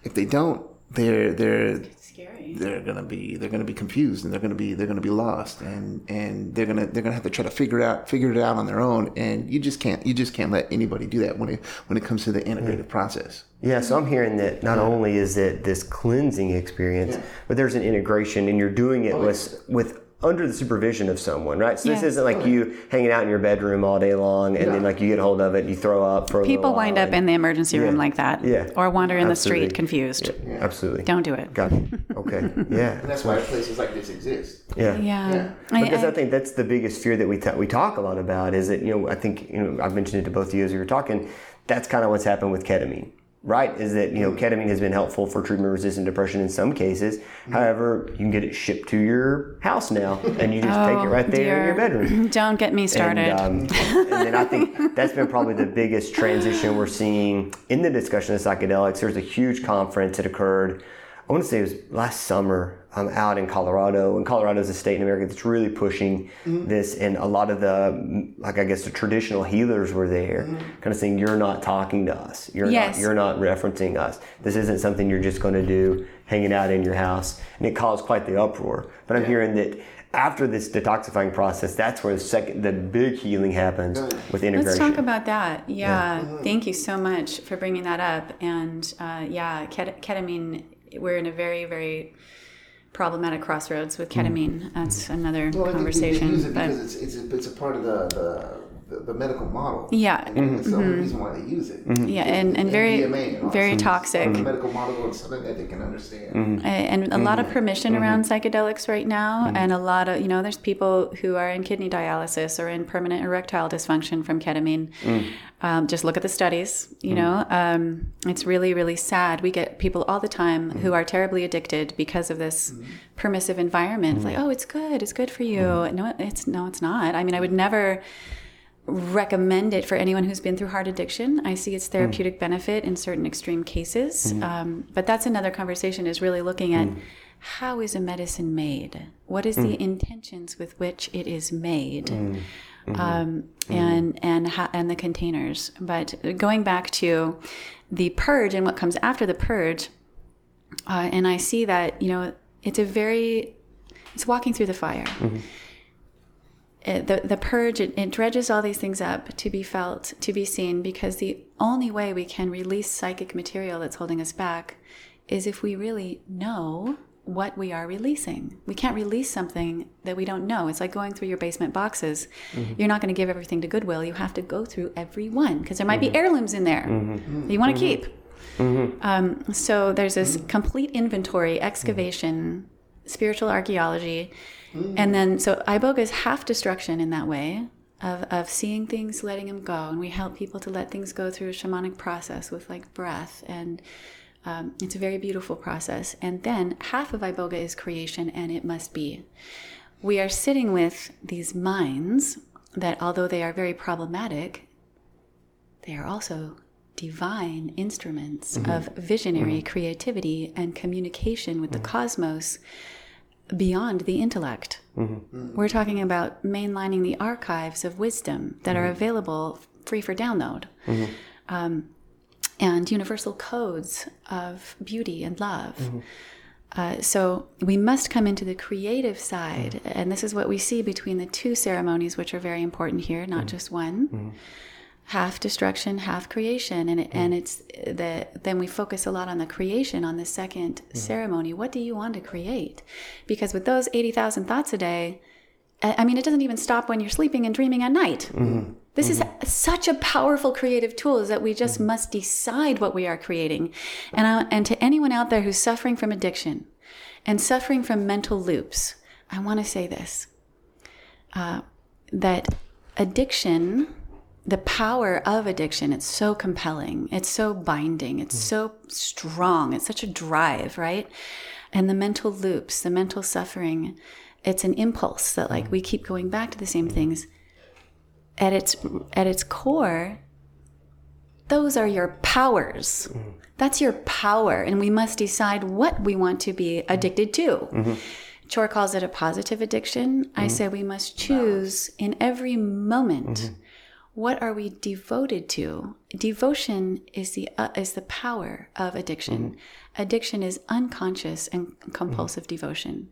if they don't they're they're Scary. they're gonna be they're gonna be confused and they're gonna be they're gonna be lost and and they're gonna they're gonna have to try to figure out figure it out on their own and you just can't you just can't let anybody do that when it when it comes to the integrative mm. process. Yeah, so I'm hearing that not only is it this cleansing experience, but there's an integration, and you're doing it oh, with with under the supervision of someone, right? So this isn't like you hanging out in your bedroom all day long, and then like you get a hold of it, and you throw up for a People little wind while, up in the emergency room like that. Yeah. Or wander in the street confused. and- absolutely. Don't do it. Got it. Okay. Yeah. that's why places like this exist Yeah. Yeah. I- Because I- I, think that's the biggest fear that we ta- we talk a lot about is that you know I think you know I've mentioned it to both of you as we were talking. That's kind of what's happened with ketamine, right? Is that you know ketamine has been helpful for treatment-resistant depression in some cases. However, you can get it shipped to your house now, and you just take it right there in your Oh, bedroom. Don't get me started. And, um, and then I think that's been probably the biggest transition we're seeing in the discussion of psychedelics. There's a huge conference that occurred, I want to say it was last summer, um, out in Colorado. And Colorado is a state in America that's really pushing this. And a lot of the, like I guess the traditional healers were there, kind of saying, "You're not talking to us. You're Yes. not. You're not referencing us. This isn't something you're just going to do, hanging out in your house." And it caused quite the uproar. But I'm hearing that after this detoxifying process, that's where the second, the big healing happens with integration. Let's talk about that. Yeah. Thank you so much for bringing that up. And uh, yeah, ket- ketamine, we're in a very, very problematic crossroads with hmm. ketamine. That's hmm. another conversation. but it's, it's, a, it's a part of the, the, the, the medical model. yeah, And that's the only mm-hmm. reason why they use it. Mm-hmm. yeah, and, and very, and all very that. toxic. Mm-hmm. The medical model is something that they can understand. A- and a lot of permission around psychedelics right now and a lot of you know there's people who are in kidney dialysis or in permanent erectile dysfunction from ketamine. Mm. Um, just look at the studies you mm. know um, it's really really sad. We get people all the time who are terribly addicted because of this permissive environment. It's like oh it's good. It's good for you. No it's no it's not. I mean i would never recommend it for anyone who's been through heart addiction. I see its hmm. therapeutic benefit in certain extreme cases, hmm. um, but that's another conversation. Is really looking at hmm. how is a medicine made? What is the intentions with which it is made? Um, and and ha- and the containers. But going back to the purge and what comes after the purge, uh, and I see that you know it's a very it's walking through the fire mm-hmm. It, the, the purge it, it dredges all these things up to be felt to be seen because the only way we can release psychic material that's holding us back is if we really know what we are releasing. We can't release something that we don't know. It's like going through your basement boxes. Mm-hmm. You're not going to give everything to goodwill. You have to go through every one because there might be mm-hmm. heirlooms in there mm-hmm. that you want to keep. Um, so there's this complete inventory excavation spiritual archaeology and mm. then, so iboga is half destruction in that way. of, of seeing things, letting them go. And we help people to let things go through a shamanic process with like breath. And um, it's a very beautiful process. And then half of Iboga is creation, and it must be. We are sitting with these minds that, although they are very problematic, they are also divine instruments mm-hmm. of visionary mm-hmm. creativity and communication with the mm-hmm. cosmos beyond the intellect. Mm-hmm. We're talking about mainlining the archives of wisdom that are mm-hmm. available free for download. Mm-hmm. Um, and universal codes of beauty and love. Uh, so we must come into the creative side, and this is what we see between the two ceremonies, which are very important here, not just one. Half destruction, half creation, and it, hmm. and it's the then we focus a lot on the creation on the 2nd hmm. ceremony. What do you want to create? Because with those eighty thousand thoughts a day, I mean, it doesn't even stop when you're sleeping and dreaming at night. Hmm. This is such a powerful creative tool is that we just must decide what we are creating. And, I, and to anyone out there who's suffering from addiction and suffering from mental loops, I want to say this uh, that addiction, the power of addiction, it's so compelling, it's so binding, it's hmm. so strong, it's such a drive, right? And the mental loops, the mental suffering, it's an impulse that like hmm. we keep going back to the same things. At its at its core those are your powers. Hmm. That's your power and we must decide what we want to be addicted to. Mm-hmm. Chor calls it a positive addiction. I mm-hmm. say we must choose in every moment mm-hmm. What are we devoted to devotion is the uh, is the power of addiction mm-hmm. addiction is unconscious and compulsive mm-hmm. devotion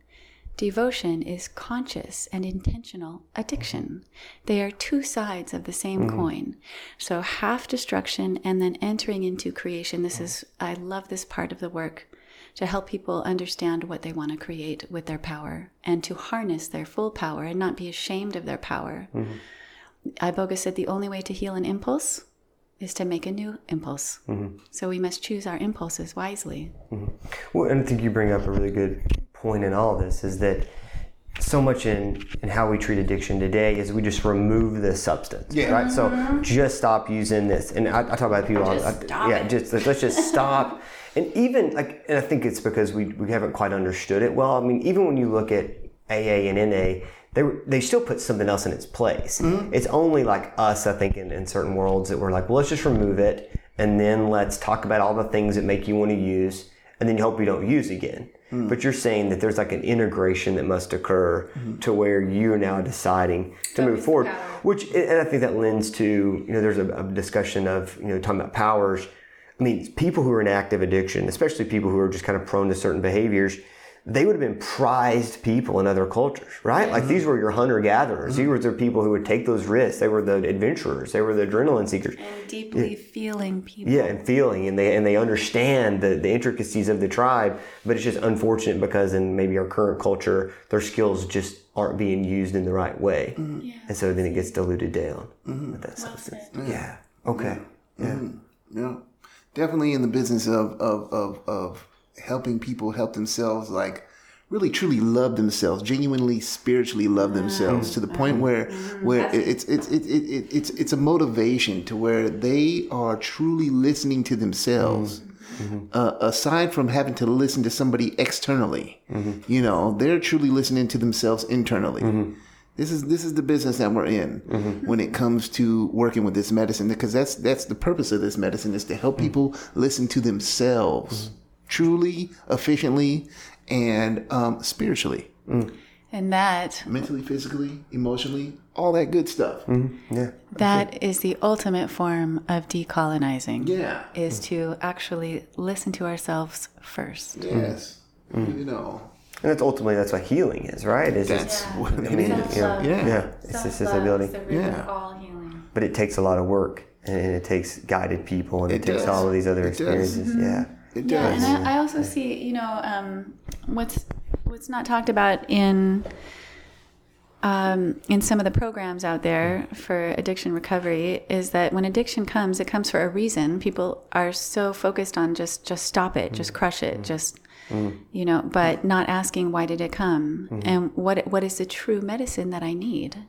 Devotion is conscious and intentional addiction. They are two sides of the same mm-hmm. coin. So, half destruction and then entering into creation. This is, I love this part of the work to help people understand what they want to create with their power and to harness their full power and not be ashamed of their power. Iboga said the only way to heal an impulse is to make a new impulse. Mm-hmm. So, we must choose our impulses wisely. Mm-hmm. Well, and I think you bring up a really good point in all this is that so much in, in how we treat addiction today is we just remove the substance, Yeah. right? So mm-hmm. just stop using this. And I, I talk about people, Just I, stop yeah, it. just let's just stop. and even like, and I think it's because we, we haven't quite understood it well. I mean, even when you look at AA and NA, they, were- they still put something else in its place. Mm-hmm. It's only like us, I think, in, in certain worlds that we're like, well, let's just remove it and then let's talk about all the things that make you want to use and then you hope you don't use again. Mm. But you're saying that there's like an integration that must occur mm-hmm. to where you're now deciding to move forward, which, and I think that lends to, you know, there's a, a discussion of, you know, talking about powers. I mean, people who are in active addiction, especially people who are just kind of prone to certain behaviors, they would have been prized people in other cultures, right? Like these mm-hmm. were your hunter gatherers. These mm-hmm. were the people who would take those risks. They were the adventurers. They were the adrenaline seekers. And deeply feeling people. Yeah, and feeling, and they and they understand the, the intricacies of the tribe. But it's just unfortunate because in maybe our current culture, their skills just aren't being used in the right way, mm-hmm. Yeah, and so then it gets diluted down with that substance. Yeah. Okay. Yeah. Yeah, definitely in the business of of of, of helping people help themselves, like really truly love themselves, genuinely spiritually love mm-hmm. themselves to the point mm-hmm. where mm-hmm. where it- it's it's it, it, it, it's it's a motivation to where they are truly listening to themselves. Uh, aside from having to listen to somebody externally, you know, they're truly listening to themselves internally. This is this is the business that we're in when it comes to working with this medicine because that's that's the purpose of this medicine is to help people listen to themselves truly, efficiently, and um, spiritually, mm. And that mentally, physically, emotionally, all that good stuff. Mm-hmm. Yeah. that is the ultimate form of decolonizing. Yeah. Is to actually listen to ourselves first. Yes. Mm-hmm. You mm-hmm. know. And that's ultimately that's what healing is, right? Is That's it's, what I it mean, is. you know, Yeah. yeah, it's just this ability. Yeah. all healing. But it takes a lot of work, and it takes guided people, and it, It takes all of these other It does. experiences. Yeah. It Yeah, and I, I also see, you know, um, what's what's not talked about in um, in some of the programs out there for addiction recovery is that when addiction comes, it comes for a reason. People are so focused on just just stop it, just mm. crush it, mm. just mm. you know, but not asking why did it come mm-hmm. and what what is the true medicine that I need.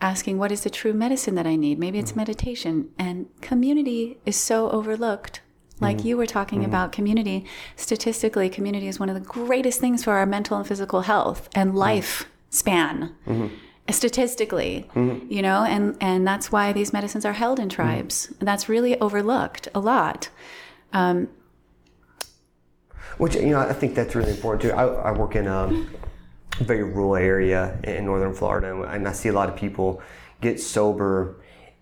asking what is the true medicine that I need. Maybe it's meditation. And community is so overlooked. Like mm-hmm. you were talking mm-hmm. about community, statistically, community is one of the greatest things for our mental and physical health and mm-hmm. life span. Statistically, you know, and, and that's why these medicines are held in tribes. And that's really overlooked a lot. Um, Which you know, I think that's really important too. I, I work in um, a very rural area in northern Florida, and I see a lot of people get sober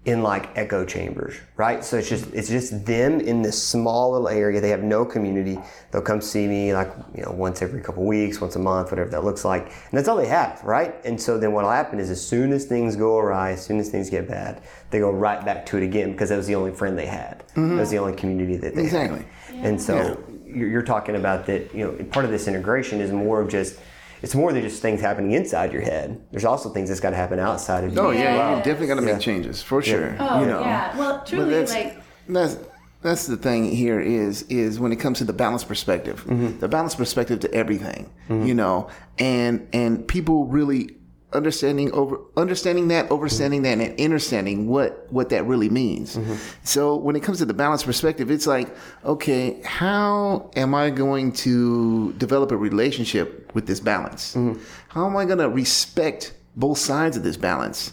in like echo chambers, right? So it's just it's just them in this small little area. They have no community. They'll come see me like you know once every couple weeks, once a month, whatever that looks like, and that's all they have, right? And so then what'll happen is as soon as things go awry, as soon as things get bad, they go right back to it again because that was the only friend they had. Mm-hmm. That was the only community that they Exactly. had. And so you're, you're talking about that. You know, part of this integration is more of just. It's more than just things happening inside your head. There's also things that's got to happen outside of you. Oh yeah, Yes. you definitely got to make changes for sure. Oh, you know. yeah. Well, But truly, that's, like, that's that's the thing here is is when it comes to the balanced perspective, mm-hmm. the balanced perspective to everything, mm-hmm. you know, and and people really understanding over understanding that, understanding that, and understanding what what that really means. Mm-hmm. So when it comes to the balance perspective, it's like, okay, how am I going to develop a relationship with this balance? Mm-hmm. How am I going to respect both sides of this balance?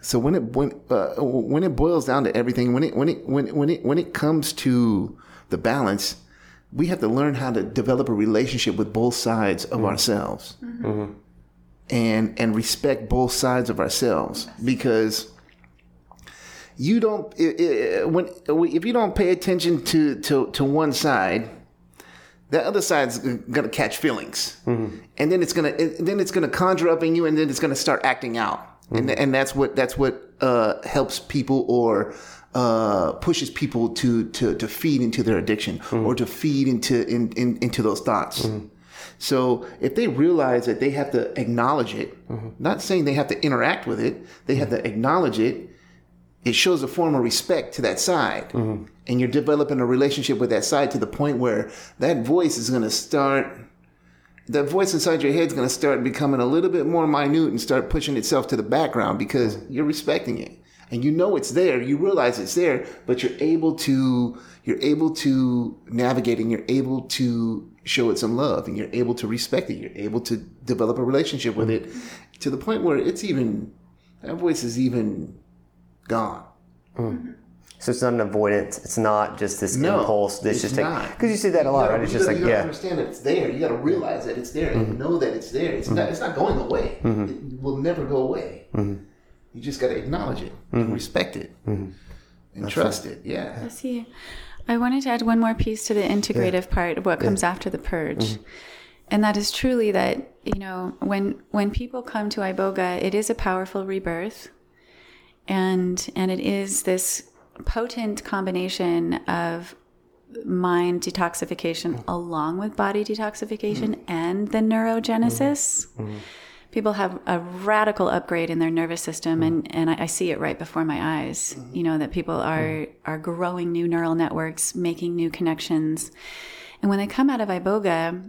So when it when uh, when it boils down to everything, when it when it when when it when it comes to the balance, we have to learn how to develop a relationship with both sides of mm-hmm. ourselves, and and respect both sides of ourselves because you don't i- i- when if you don't pay attention to to to one side that other side's gonna catch feelings. And then it's gonna and then it's gonna conjure up in you and then it's gonna start acting out. And and that's what that's what uh, helps people or uh, pushes people to to to feed into their addiction or to feed into in, in into those thoughts so if they realize that they have to acknowledge it mm-hmm. not saying they have to interact with it they have to mm-hmm. acknowledge it it shows a form of respect to that side. Mm-hmm. And you're developing a relationship with that side to the point where that voice is going to start, that voice inside your head is going to start becoming a little bit more minute and start pushing itself to the background because you're respecting it. And you know it's there, you realize it's there, but you're able to, you're able to navigate and you're able to show it some love and you're able to respect it. You're able to develop a relationship with it mm-hmm. to the point where it's even, that voice is even gone. Mm-hmm. So it's not an avoidance. It's not just this No, impulse. This it's just take not. because you see that a lot, right? gotta- It's you just gotta- like you yeah, understand that it's there. You got to realize that it's there and mm-hmm. know that it's there. It's not. It's not going away. It will never go away. You just got to acknowledge it, and respect it, mm-hmm. and trust it. Yeah. I see. I wanted to add one more piece to the integrative part of what comes after the purge. Mm-hmm. And that is truly that, you know, when when people come to Iboga, it is a powerful rebirth. And and it is this potent combination of mind detoxification along with body detoxification and the neurogenesis. People have a radical upgrade in their nervous system, mm-hmm. and, and I, I see it right before my eyes. Mm-hmm. You know that people mm-hmm. are are growing new neural networks, making new connections, and when they come out of iboga,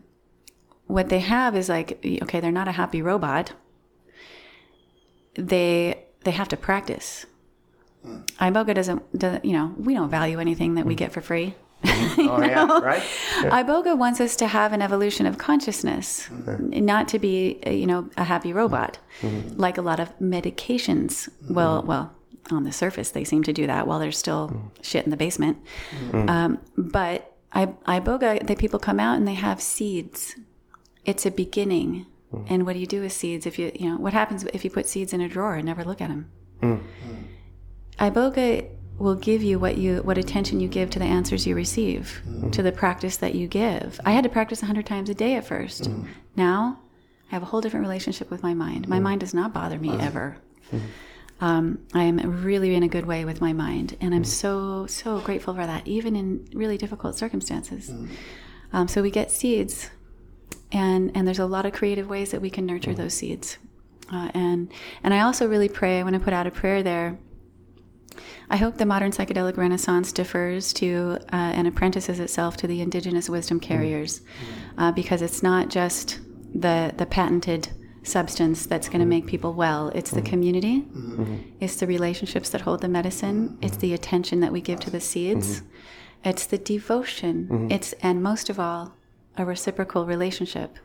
what they have is like okay, they're not a happy robot. They they have to practice. Mm. Iboga doesn't, doesn't, you know, we don't value anything that we mm. get for free. oh yeah, right. Iboga wants us to have an evolution of consciousness, mm-hmm. not to be, uh, you know, a happy robot, mm-hmm. like a lot of medications. Well, mm-hmm. well, on the surface they seem to do that while there's still mm. shit in the basement. Mm. Um, but I, Iboga, the people come out and they have seeds. It's a beginning. Mm. And what do you do with seeds? If you, you know, what happens if you put seeds in a drawer and never look at them? Iboga will give you what you what attention you give to the answers you receive, mm-hmm. to the practice that you give. I had to practice a hundred times a day at 1st mm-hmm. Now I have a whole different relationship with my mind. My mm-hmm. mind does not bother me ever. Um, I am really in a good way with my mind, and I'm so so grateful for that, even in really difficult circumstances. Um, so we get seeds, and and there's a lot of creative ways that we can nurture those seeds. Uh, and and I also really pray. I want to put out a prayer there I hope the modern psychedelic renaissance defers to uh, and apprentices itself to the indigenous wisdom mm-hmm. carriers, mm-hmm. uh, because it's not just the the patented substance that's going to mm-hmm. make people well. It's the community, it's the relationships that hold the medicine, it's the attention that we give to the seeds, it's the devotion, it's, and most of all, a reciprocal relationship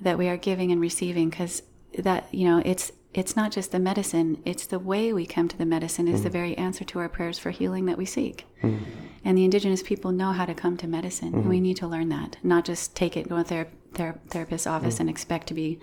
that we are giving and receiving because that, you know, it's, it's not just the medicine, it's the way we come to the medicine is the mm. very answer to our prayers for healing that we seek. Mm. And the indigenous people know how to come to medicine. And we mm-hmm. need to learn that, not just take it, go to their, their therapist's office mm. and expect to be,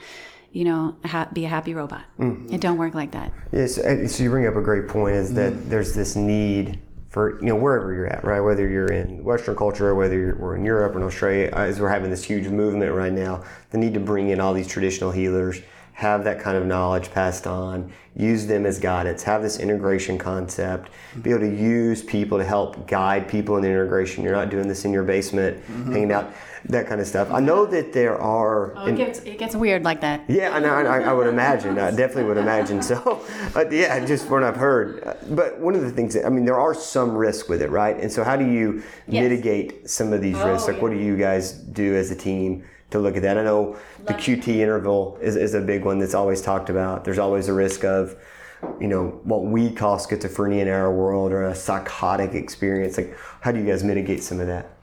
you know, ha- be a happy robot. It don't work like that. Yes, so you bring up a great point is that there's this need for, you know, wherever you're at, right? Whether you're in Western culture or whether you're, we're in Europe or in Australia, uh, as we're having this huge movement right now, the need to bring in all these traditional healers, have that kind of knowledge passed on, use them as guidance, have this integration concept, be able to use people to help guide people in the integration. You're not doing this in your basement, hanging out, that kind of stuff. I know that there are. Oh, it gets, it gets weird like that. Yeah, I, I, I would imagine. I definitely would imagine. So, uh, yeah, just from what I've heard. Uh, But one of the things, that, I mean, there are some risks with it, right? And so, how do you Yes. mitigate some of these Oh, risks? Like, what do you guys do as a team to look at that? I know the QT interval is, is a big one that's always talked about. There's always a risk of, you know, what we call schizophrenia in our world or a psychotic experience. Like, how do you guys mitigate some of that?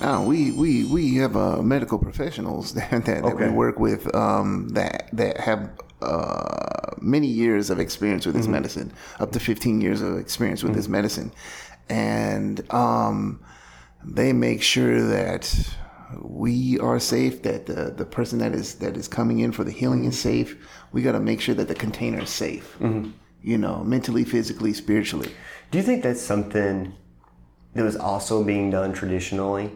No, we we we have uh, medical professionals that, that, that we work with um, that that have uh, many years of experience with this medicine, up to 15 years of experience with this medicine, and um, they make sure that we are safe, that the the person that is that is coming in for the healing is safe. We got to make sure that the container is safe. Mm-hmm. You know, mentally, physically, spiritually. Do you think that's something that was also being done traditionally,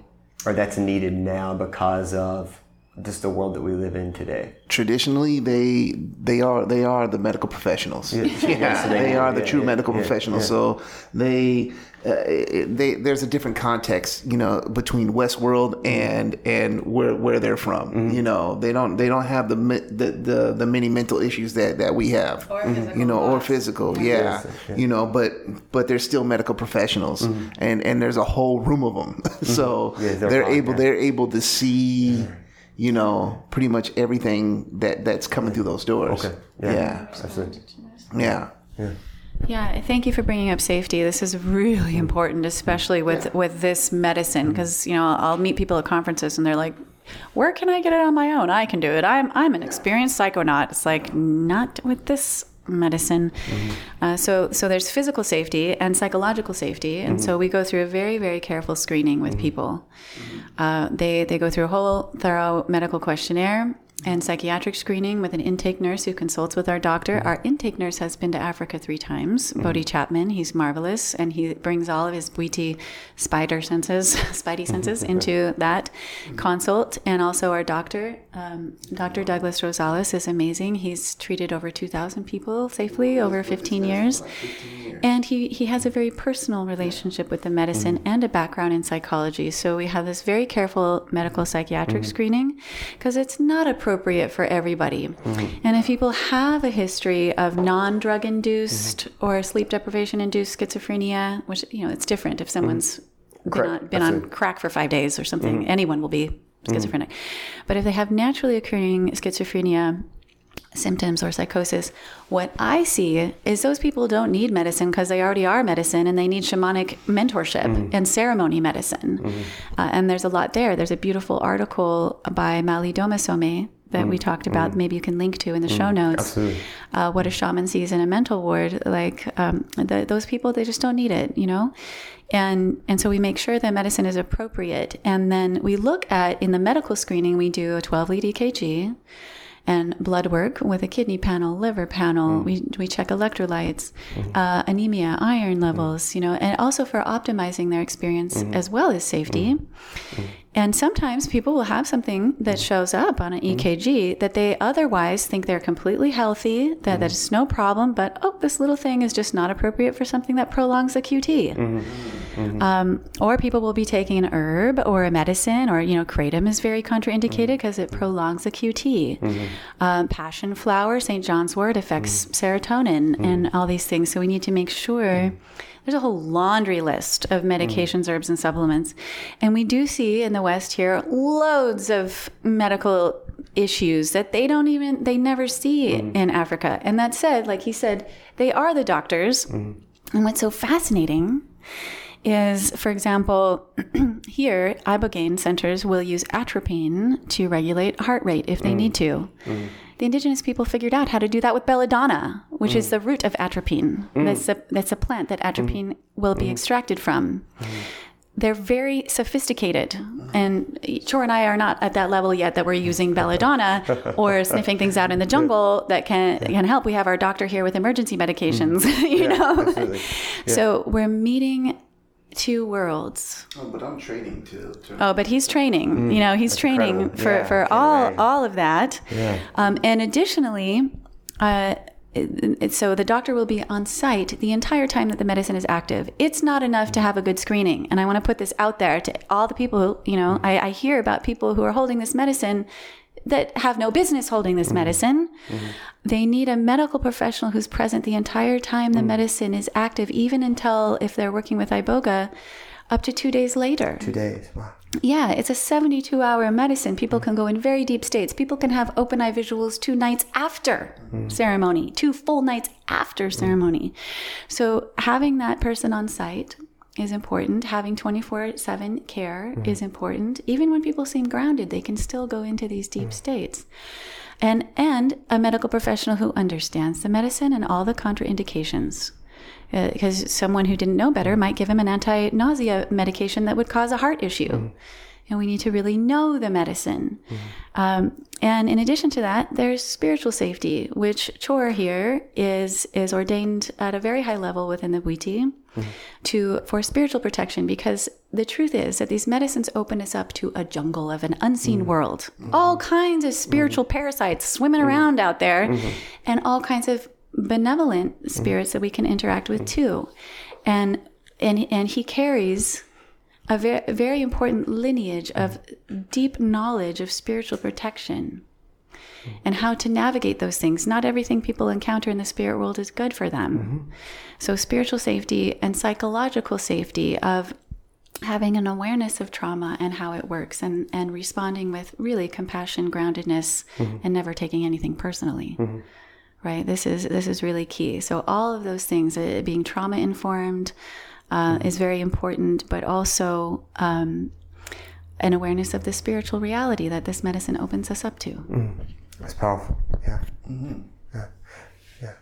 or that's needed now because of just the world that we live in today? traditionally they they are they are the medical professionals yeah, Yes, they they are. are the Yeah, true yeah, medical yeah, professionals yeah. so they uh, they there's a different context you know between westworld and and where where they're from Mm-hmm. you know they don't they don't have the the the, the many mental issues that that we have you know or physical yeah Yes, yeah. you know but but they're still medical professionals and and there's a whole room of them so Mm-hmm. Yeah, they're they're fine, able yeah. they're able to see you know pretty much everything that that's coming through those doors Okay. yeah Absolutely. yeah, Yeah, thank you for bringing up safety. This is really important, especially with with this medicine, mm-hmm. because you know I'll meet people at conferences and they're like, "Where can I get it on my own? I can do it. I'm I'm an experienced psychonaut." It's like not with this medicine. Mm-hmm. Uh, so so there's physical safety and psychological safety, and so mm-hmm. we go through a very very careful screening with mm-hmm. people. Uh, they they go through a whole thorough medical questionnaire and psychiatric screening with an intake nurse who consults with our doctor. Our intake nurse has been to Africa three times. Bodhi Chapman, he's marvelous, and he brings all of his Bwiti spider senses, spidey senses, into that consult. And also our doctor, um, Dr. Douglas Rosales, is amazing. He's treated over 2,000 people safely over 15 years. And he, he has a very personal relationship with the medicine and a background in psychology. So we have this very careful medical psychiatric screening because it's not appropriate for everybody. And if people have a history of non drug induced or sleep deprivation induced schizophrenia, which, you know, it's different if someone's been, on, been on crack for five days or something, anyone will be schizophrenic. But if they have naturally occurring schizophrenia, symptoms or psychosis, what I see is those people don't need medicine because they already are medicine and they need shamanic mentorship and ceremony medicine. Uh, and there's a lot there. There's a beautiful article by Malidoma Somé that we talked about. Maybe you can link to in the show notes. Absolutely. Uh, what a shaman sees in a mental ward, like um, the, those people, they just don't need it, you know. And and so we make sure that medicine is appropriate, and then we look at in the medical screening we do a 12 lead EKG, and blood work with a kidney panel, liver panel. Mm. We, we check electrolytes, mm-hmm. uh, anemia, iron mm. levels, you know, and also for optimizing their experience mm-hmm. as well as safety. Mm-hmm. And sometimes people will have something that mm. shows up on an mm. EKG that they otherwise think they're completely healthy, that that's mm. no problem, but oh, this little thing is just not appropriate for something that prolongs the QT. Mm-hmm. Mm-hmm. Um, or people will be taking an herb or a medicine, or you know, kratom is very contraindicated mm-hmm. because it prolongs the QT. Um, passion flower, St. John's wort, affects serotonin and all these things. So we need to make sure. There's a whole laundry list of medications, herbs, and supplements. And we do see in the West here loads of medical issues that they don't even they never see mm-hmm. in Africa. And that said, like he said, they are the doctors. Mm-hmm. And what's so fascinating is, for example, here, ibogaine centers will use atropine to regulate heart rate if they need mm. to. Mm. The indigenous people figured out how to do that with belladonna, which is mm. the root of atropine. Mm. That's a that's a plant that atropine mm. will be mm-hmm. extracted from. Mm-hmm. They're very sophisticated, and Chor and I are not at that level yet that we're using belladonna or sniffing things out in the jungle that can can help. We have our doctor here with emergency medications, you know. absolutely. So we're meeting two worlds. Oh, but I'm training to. to Oh, but he's training. you know, he's training incredible. for Yeah, for all imagine. all of that. Yeah. Um, and additionally, uh, it- it- so the doctor will be on site the entire time that the medicine is active. It's not enough to have a good screening, and I want to put this out there to all the people. who- You know, I, I hear about people who are holding this medicine that have no business holding this mm-hmm. medicine. Mm-hmm. They need a medical professional who's present the entire time the mm. medicine is active, even until if they're working with iboga, up to two days later. Two days. Wow. Yeah, it's a 72 hour medicine. People mm. can go in very deep states. People can have open eye visuals two nights after mm. ceremony, two full nights after ceremony. So having that person on site is important. Having 24 7 care is important. Even when people seem grounded, they can still go into these deep states. And, and a medical professional who understands the medicine and all the contraindications uh, because someone who didn't know better might give him an anti-nausea medication that would cause a heart issue. Mm-hmm. And we need to really know the medicine. Mm-hmm. Um, and in addition to that there's spiritual safety which chor here is is ordained at a very high level within the Bwiti to for spiritual protection because the truth is that these medicines open us up to a jungle of an unseen mm-hmm. world. All kinds of spiritual mm-hmm. parasites swimming mm-hmm. around out there and all kinds of benevolent spirits that we can interact with too. And and and he carries a very, very important lineage of deep knowledge of spiritual protection and how to navigate those things. Not everything people encounter in the spirit world is good for them. So, spiritual safety and psychological safety of having an awareness of trauma and how it works and, and responding with really compassion, groundedness, and never taking anything personally. Right. This is this is really key. So all of those things, uh, being trauma informed, uh, is very important, but also um, an awareness of the spiritual reality that this medicine opens us up to. That's powerful. Yeah. Mm-hmm. Yeah. Yeah.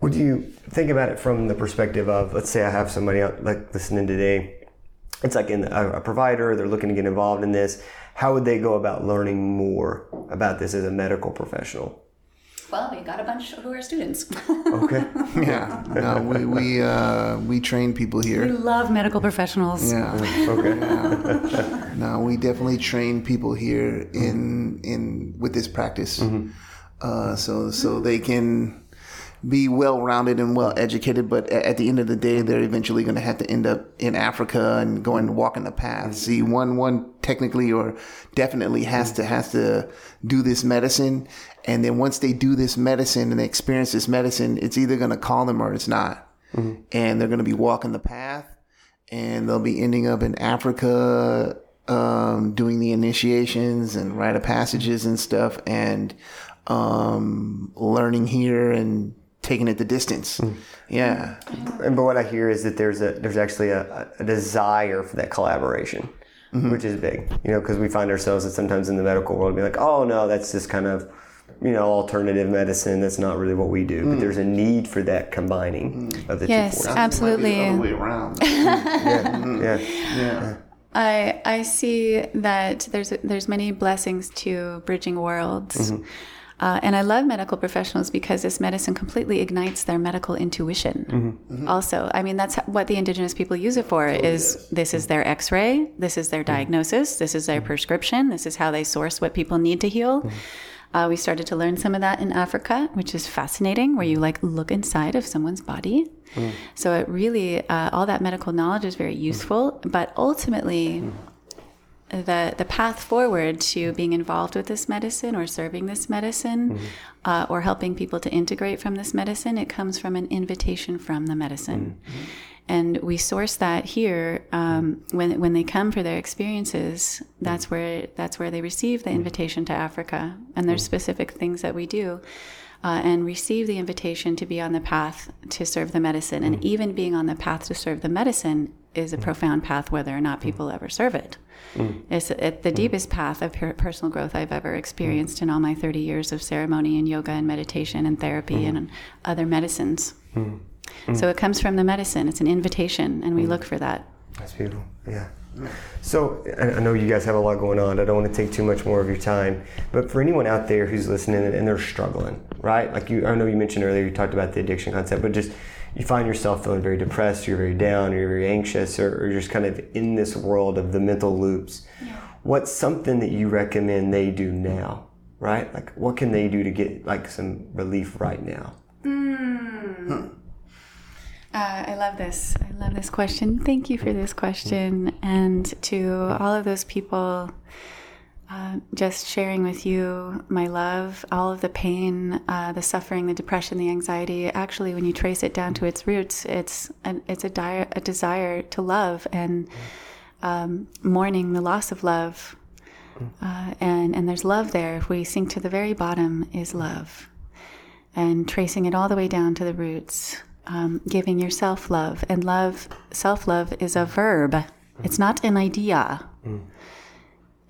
Would you think about it from the perspective of, let's say I have somebody out like listening today, it's like in a, a provider, they're looking to get involved in this. How would they go about learning more about this as a medical professional? Well, we got a bunch who are students. Okay. yeah. No, we we uh, we train people here. we love medical professionals. Yeah. Okay. No, we definitely train people here in in with this practice, uh, so so they can be well rounded and well educated. But at the end of the day, they're eventually going to have to end up in Africa and going walking the path. See, one one technically or definitely has to has to do this medicine, and then once they do this medicine and they experience this medicine, it's either going to call them or it's not, and they're going to be walking the path and they'll be ending up in Africa um, doing the initiations and rite of passages and stuff, and um, learning here and taking it the distance. Yeah, And but what I hear is that there's a there's actually a, a desire for that collaboration, which is big. You know, because we find ourselves that sometimes in the medical world, be like, oh no, that's just kind of you know alternative medicine. That's not really what we do. But mm. there's a need for that combining mm. of the Yes, two forces. absolutely. Might the other way around. Mm. Yeah, yeah. I I see that there's there's many blessings to bridging worlds. Mm-hmm. Uh, and I love medical professionals because this medicine completely ignites their medical intuition. Mm-hmm. Mm-hmm. Also, I mean that's what the indigenous people use it for. Is this is their X-ray, this is their diagnosis, this is their prescription, this is how they source what people need to heal. Uh, we started to learn some of that in Africa, which is fascinating, where you like look inside of someone's body. So it really, uh, all that medical knowledge is very useful, but ultimately, the the path forward to being involved with this medicine or serving this medicine uh, or helping people to integrate from this medicine, it comes from an invitation from the medicine. And we source that here um, mm. when when they come for their experiences. Mm. That's where that's where they receive the mm. invitation to Africa, and there's specific things that we do. Uh, and receive the invitation to be on the path to serve the medicine. And even being on the path to serve the medicine is a profound path, whether or not people ever serve it. It's it, the deepest path of personal growth I've ever experienced in all my 30 years of ceremony and yoga and meditation and therapy and other medicines. Mm. So it comes from the medicine. It's an invitation, and we mm. look for that. That's beautiful. Yeah. So I know you guys have a lot going on. I don't want to take too much more of your time, but for anyone out there who's listening and they're struggling, right? Like you, I know you mentioned earlier, you talked about the addiction concept, but just you find yourself feeling very depressed, you're very down, or you're very anxious, or, or you're just kind of in this world of the mental loops. Yeah. What's something that you recommend they do now, right? Like what can they do to get like some relief right now? Hmm. Uh, I love this. I love this question. Thank you for this question. And to all of those people, uh, just sharing with you my love, all of the pain, uh, the suffering, the depression, the anxiety. Actually, when you trace it down to its roots, it's an, it's a, a desire to love and um, mourning the loss of love. Uh, and and there's love there. If we sink to the very bottom, is love and tracing it all the way down to the roots, um, giving yourself love. And love, self love, is a verb, it's not an idea.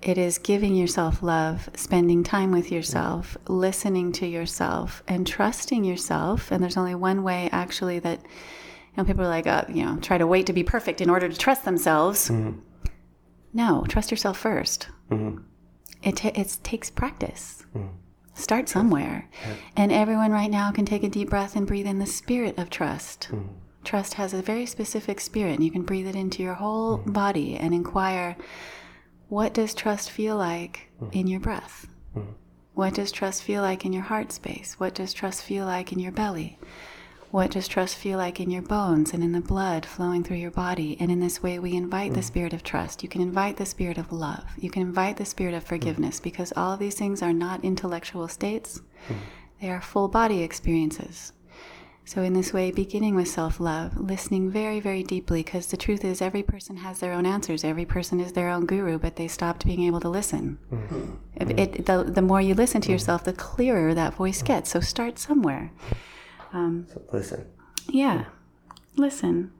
It is giving yourself love, spending time with yourself, listening to yourself, and trusting yourself. And there's only one way, actually, that you know people are like, uh, you know, try to wait to be perfect in order to trust themselves. No, trust yourself 1st It, ta- it takes practice. Start somewhere. And everyone right now can take a deep breath and breathe in the spirit of trust. Hmm. Trust has a very specific spirit, and you can breathe it into your whole hmm. body and inquire what does trust feel like hmm. in your breath? What does trust feel like in your heart space? What does trust feel like in your belly? What does trust feel like in your bones and in the blood flowing through your body? And in this way, we invite the spirit of trust. You can invite the spirit of love. You can invite the spirit of forgiveness because all of these things are not intellectual states, they are full body experiences. So, in this way, beginning with self love, listening very, very deeply, because the truth is, every person has their own answers. Every person is their own guru, but they stopped being able to listen. It, it, the, the more you listen to yourself, the clearer that voice gets. So, start somewhere. So listen. Yeah. Listen.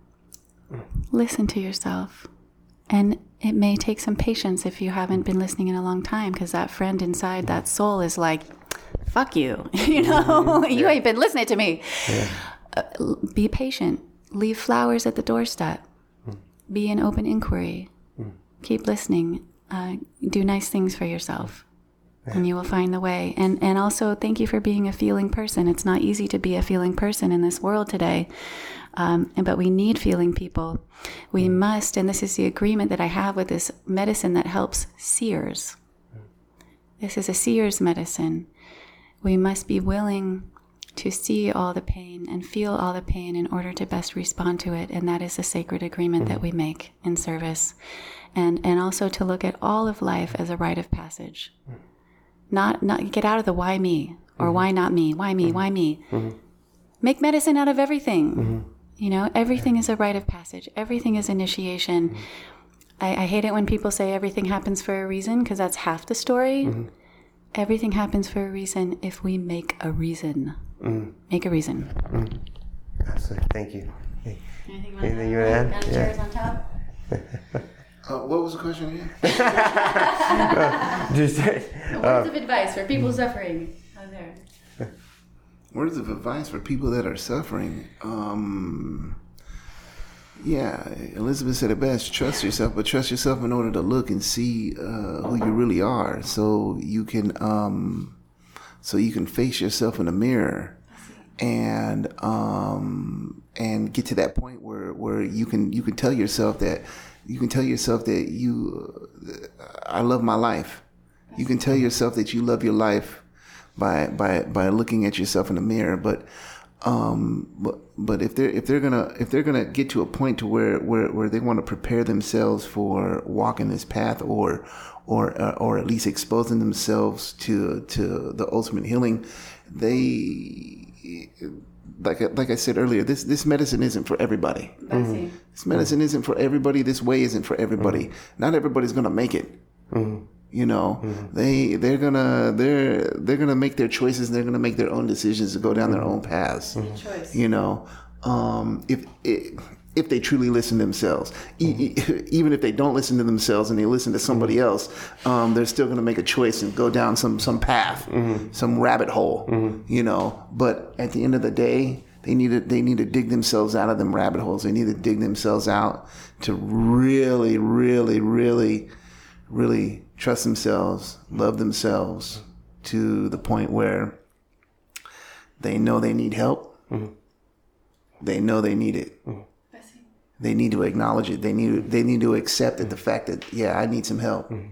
Listen to yourself. And it may take some patience if you haven't been listening in a long time because that friend inside, that soul is like, fuck you. you know, you ain't been listening to me. Uh, l- be patient. Leave flowers at the doorstep. Be in open inquiry. Keep listening. Uh, do nice things for yourself and you will find the way. And and also thank you for being a feeling person. It's not easy to be a feeling person in this world today, um, and- but we need feeling people. We must, and this is the agreement that I have with this medicine that helps seers. Mm. This is a seer's medicine. We must be willing to see all the pain and feel all the pain in order to best respond to it. And that is a sacred agreement that mm. we make in service. And, and also to look at all of life as a rite of passage mm. Not not get out of the why me or mm-hmm. why not me why me mm-hmm. why me. Mm-hmm. Make medicine out of everything. You know everything is a rite of passage. Everything is initiation. I, I hate it when people say everything happens for a reason because that's half the story. Everything happens for a reason if we make a reason. Make a reason. Absolutely. Thank you. Hey, anything, Anything you want to add? Yeah. on top Uh, what was the question again? Just words of advice for people suffering out there Words of advice for people that are suffering. Um, yeah, Elizabeth said it best. Trust yourself, but trust yourself in order to look and see uh, who you really are, so you can um, so you can face yourself in the mirror and um, and get to that point where where you can you can tell yourself that you can tell yourself that you I love my life. You can tell yourself that you love your life by by by looking at yourself in the mirror. But um, but but if they're if they're gonna if they're gonna get to a point to where where, where they want to prepare themselves for walking this path or or uh, or at least exposing themselves to to the ultimate healing, they like like I said earlier, this this medicine isn't for everybody. Bessie. Mm-hmm. This medicine isn't for everybody. This way isn't for everybody. Mm-hmm. Not everybody's gonna make it. Mm-hmm. You know, they they're gonna they're they're gonna make their choices. They're gonna make their own decisions to go down their own paths. Choice. You know, um, if if they truly listen to themselves, E- mm-hmm. e- even if they don't listen to themselves and they listen to somebody mm-hmm. else, um, they're still gonna make a choice and go down some some path, mm-hmm. some rabbit hole. You know, but at the end of the day. They need to they need to dig themselves out of them rabbit holes. They need to dig themselves out to really, really, really, really trust themselves, love themselves to the point where they know they need help. They know they need it. They need to acknowledge it. They need they need to accept it, the mm-hmm. fact that yeah, I need some help. Mm-hmm.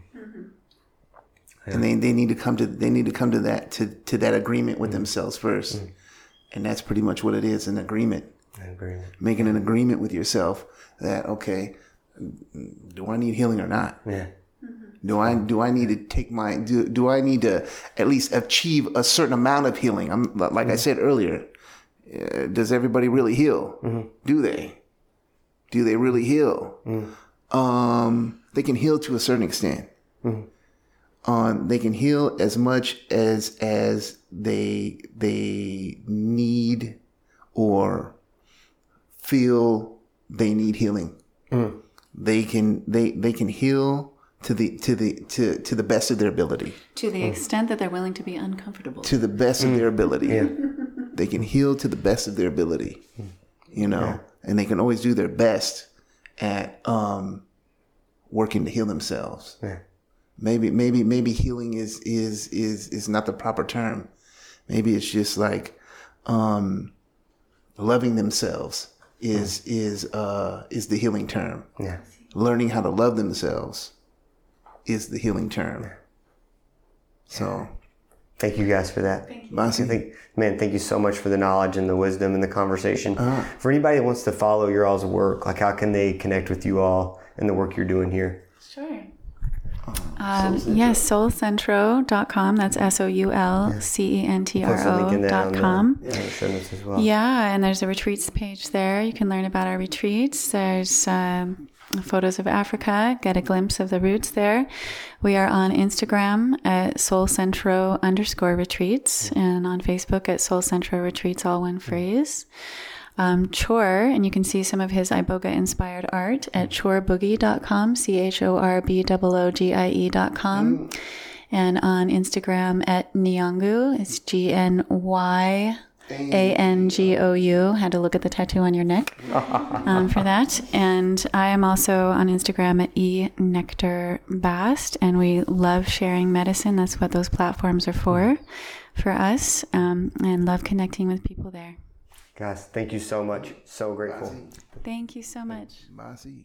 And they, they need to come to they need to come to that to, to that agreement with mm-hmm. themselves first. And that's pretty much what it is, an agreement. I agree. Making an agreement with yourself that okay, do I need healing or not? Yeah. Do I do I need to take my do, do I need to at least achieve a certain amount of healing? I'm like I said earlier. Uh, does everybody really heal? Do they? Do they really heal? Mm. Um, they can heal to a certain extent. Mm. Um, they can heal as much as as they they need or feel they need healing. Mm. They can they they can heal to the to the to to the best of their ability. To the extent that they're willing to be uncomfortable. To the best of their ability. They can heal to the best of their ability. You know, and they can always do their best at um working to heal themselves. Yeah. Maybe maybe maybe healing is is is is not the proper term. Maybe it's just like um loving themselves is is uh is the healing term. Yeah. Learning how to love themselves is the healing term. So, Thank you guys for that. Thank you. I think, man, thank you so much for the knowledge and the wisdom and the conversation. Uh-huh. For anybody that wants to follow your all's work, like how can they connect with you all and the work you're doing here? Sure. Um, yes, soulcentro.com. That's S O U L C E N T R Post a link in O that dot on the- com. yeah, the show notes as well. Yeah, and there's a retreats page there. You can learn about our retreats. There's um, photos of Africa, get a glimpse of the roots there. We are on Instagram at Soul Centro underscore retreats and on Facebook at Soul Centro retreats, all one phrase. Um, Chor, and you can see some of his Iboga inspired art at chorboogie.com, C H O R B O O G I E.com. And on Instagram at Nyangu, it's G N Y A N G O U. Had to look at the tattoo on your neck um, for that. And I am also on Instagram at E Nectar Bast, and we love sharing medicine. That's what those platforms are for, for us, um, and love connecting with people there. Guys, thank you so much. So grateful. Thank you so much. Basi.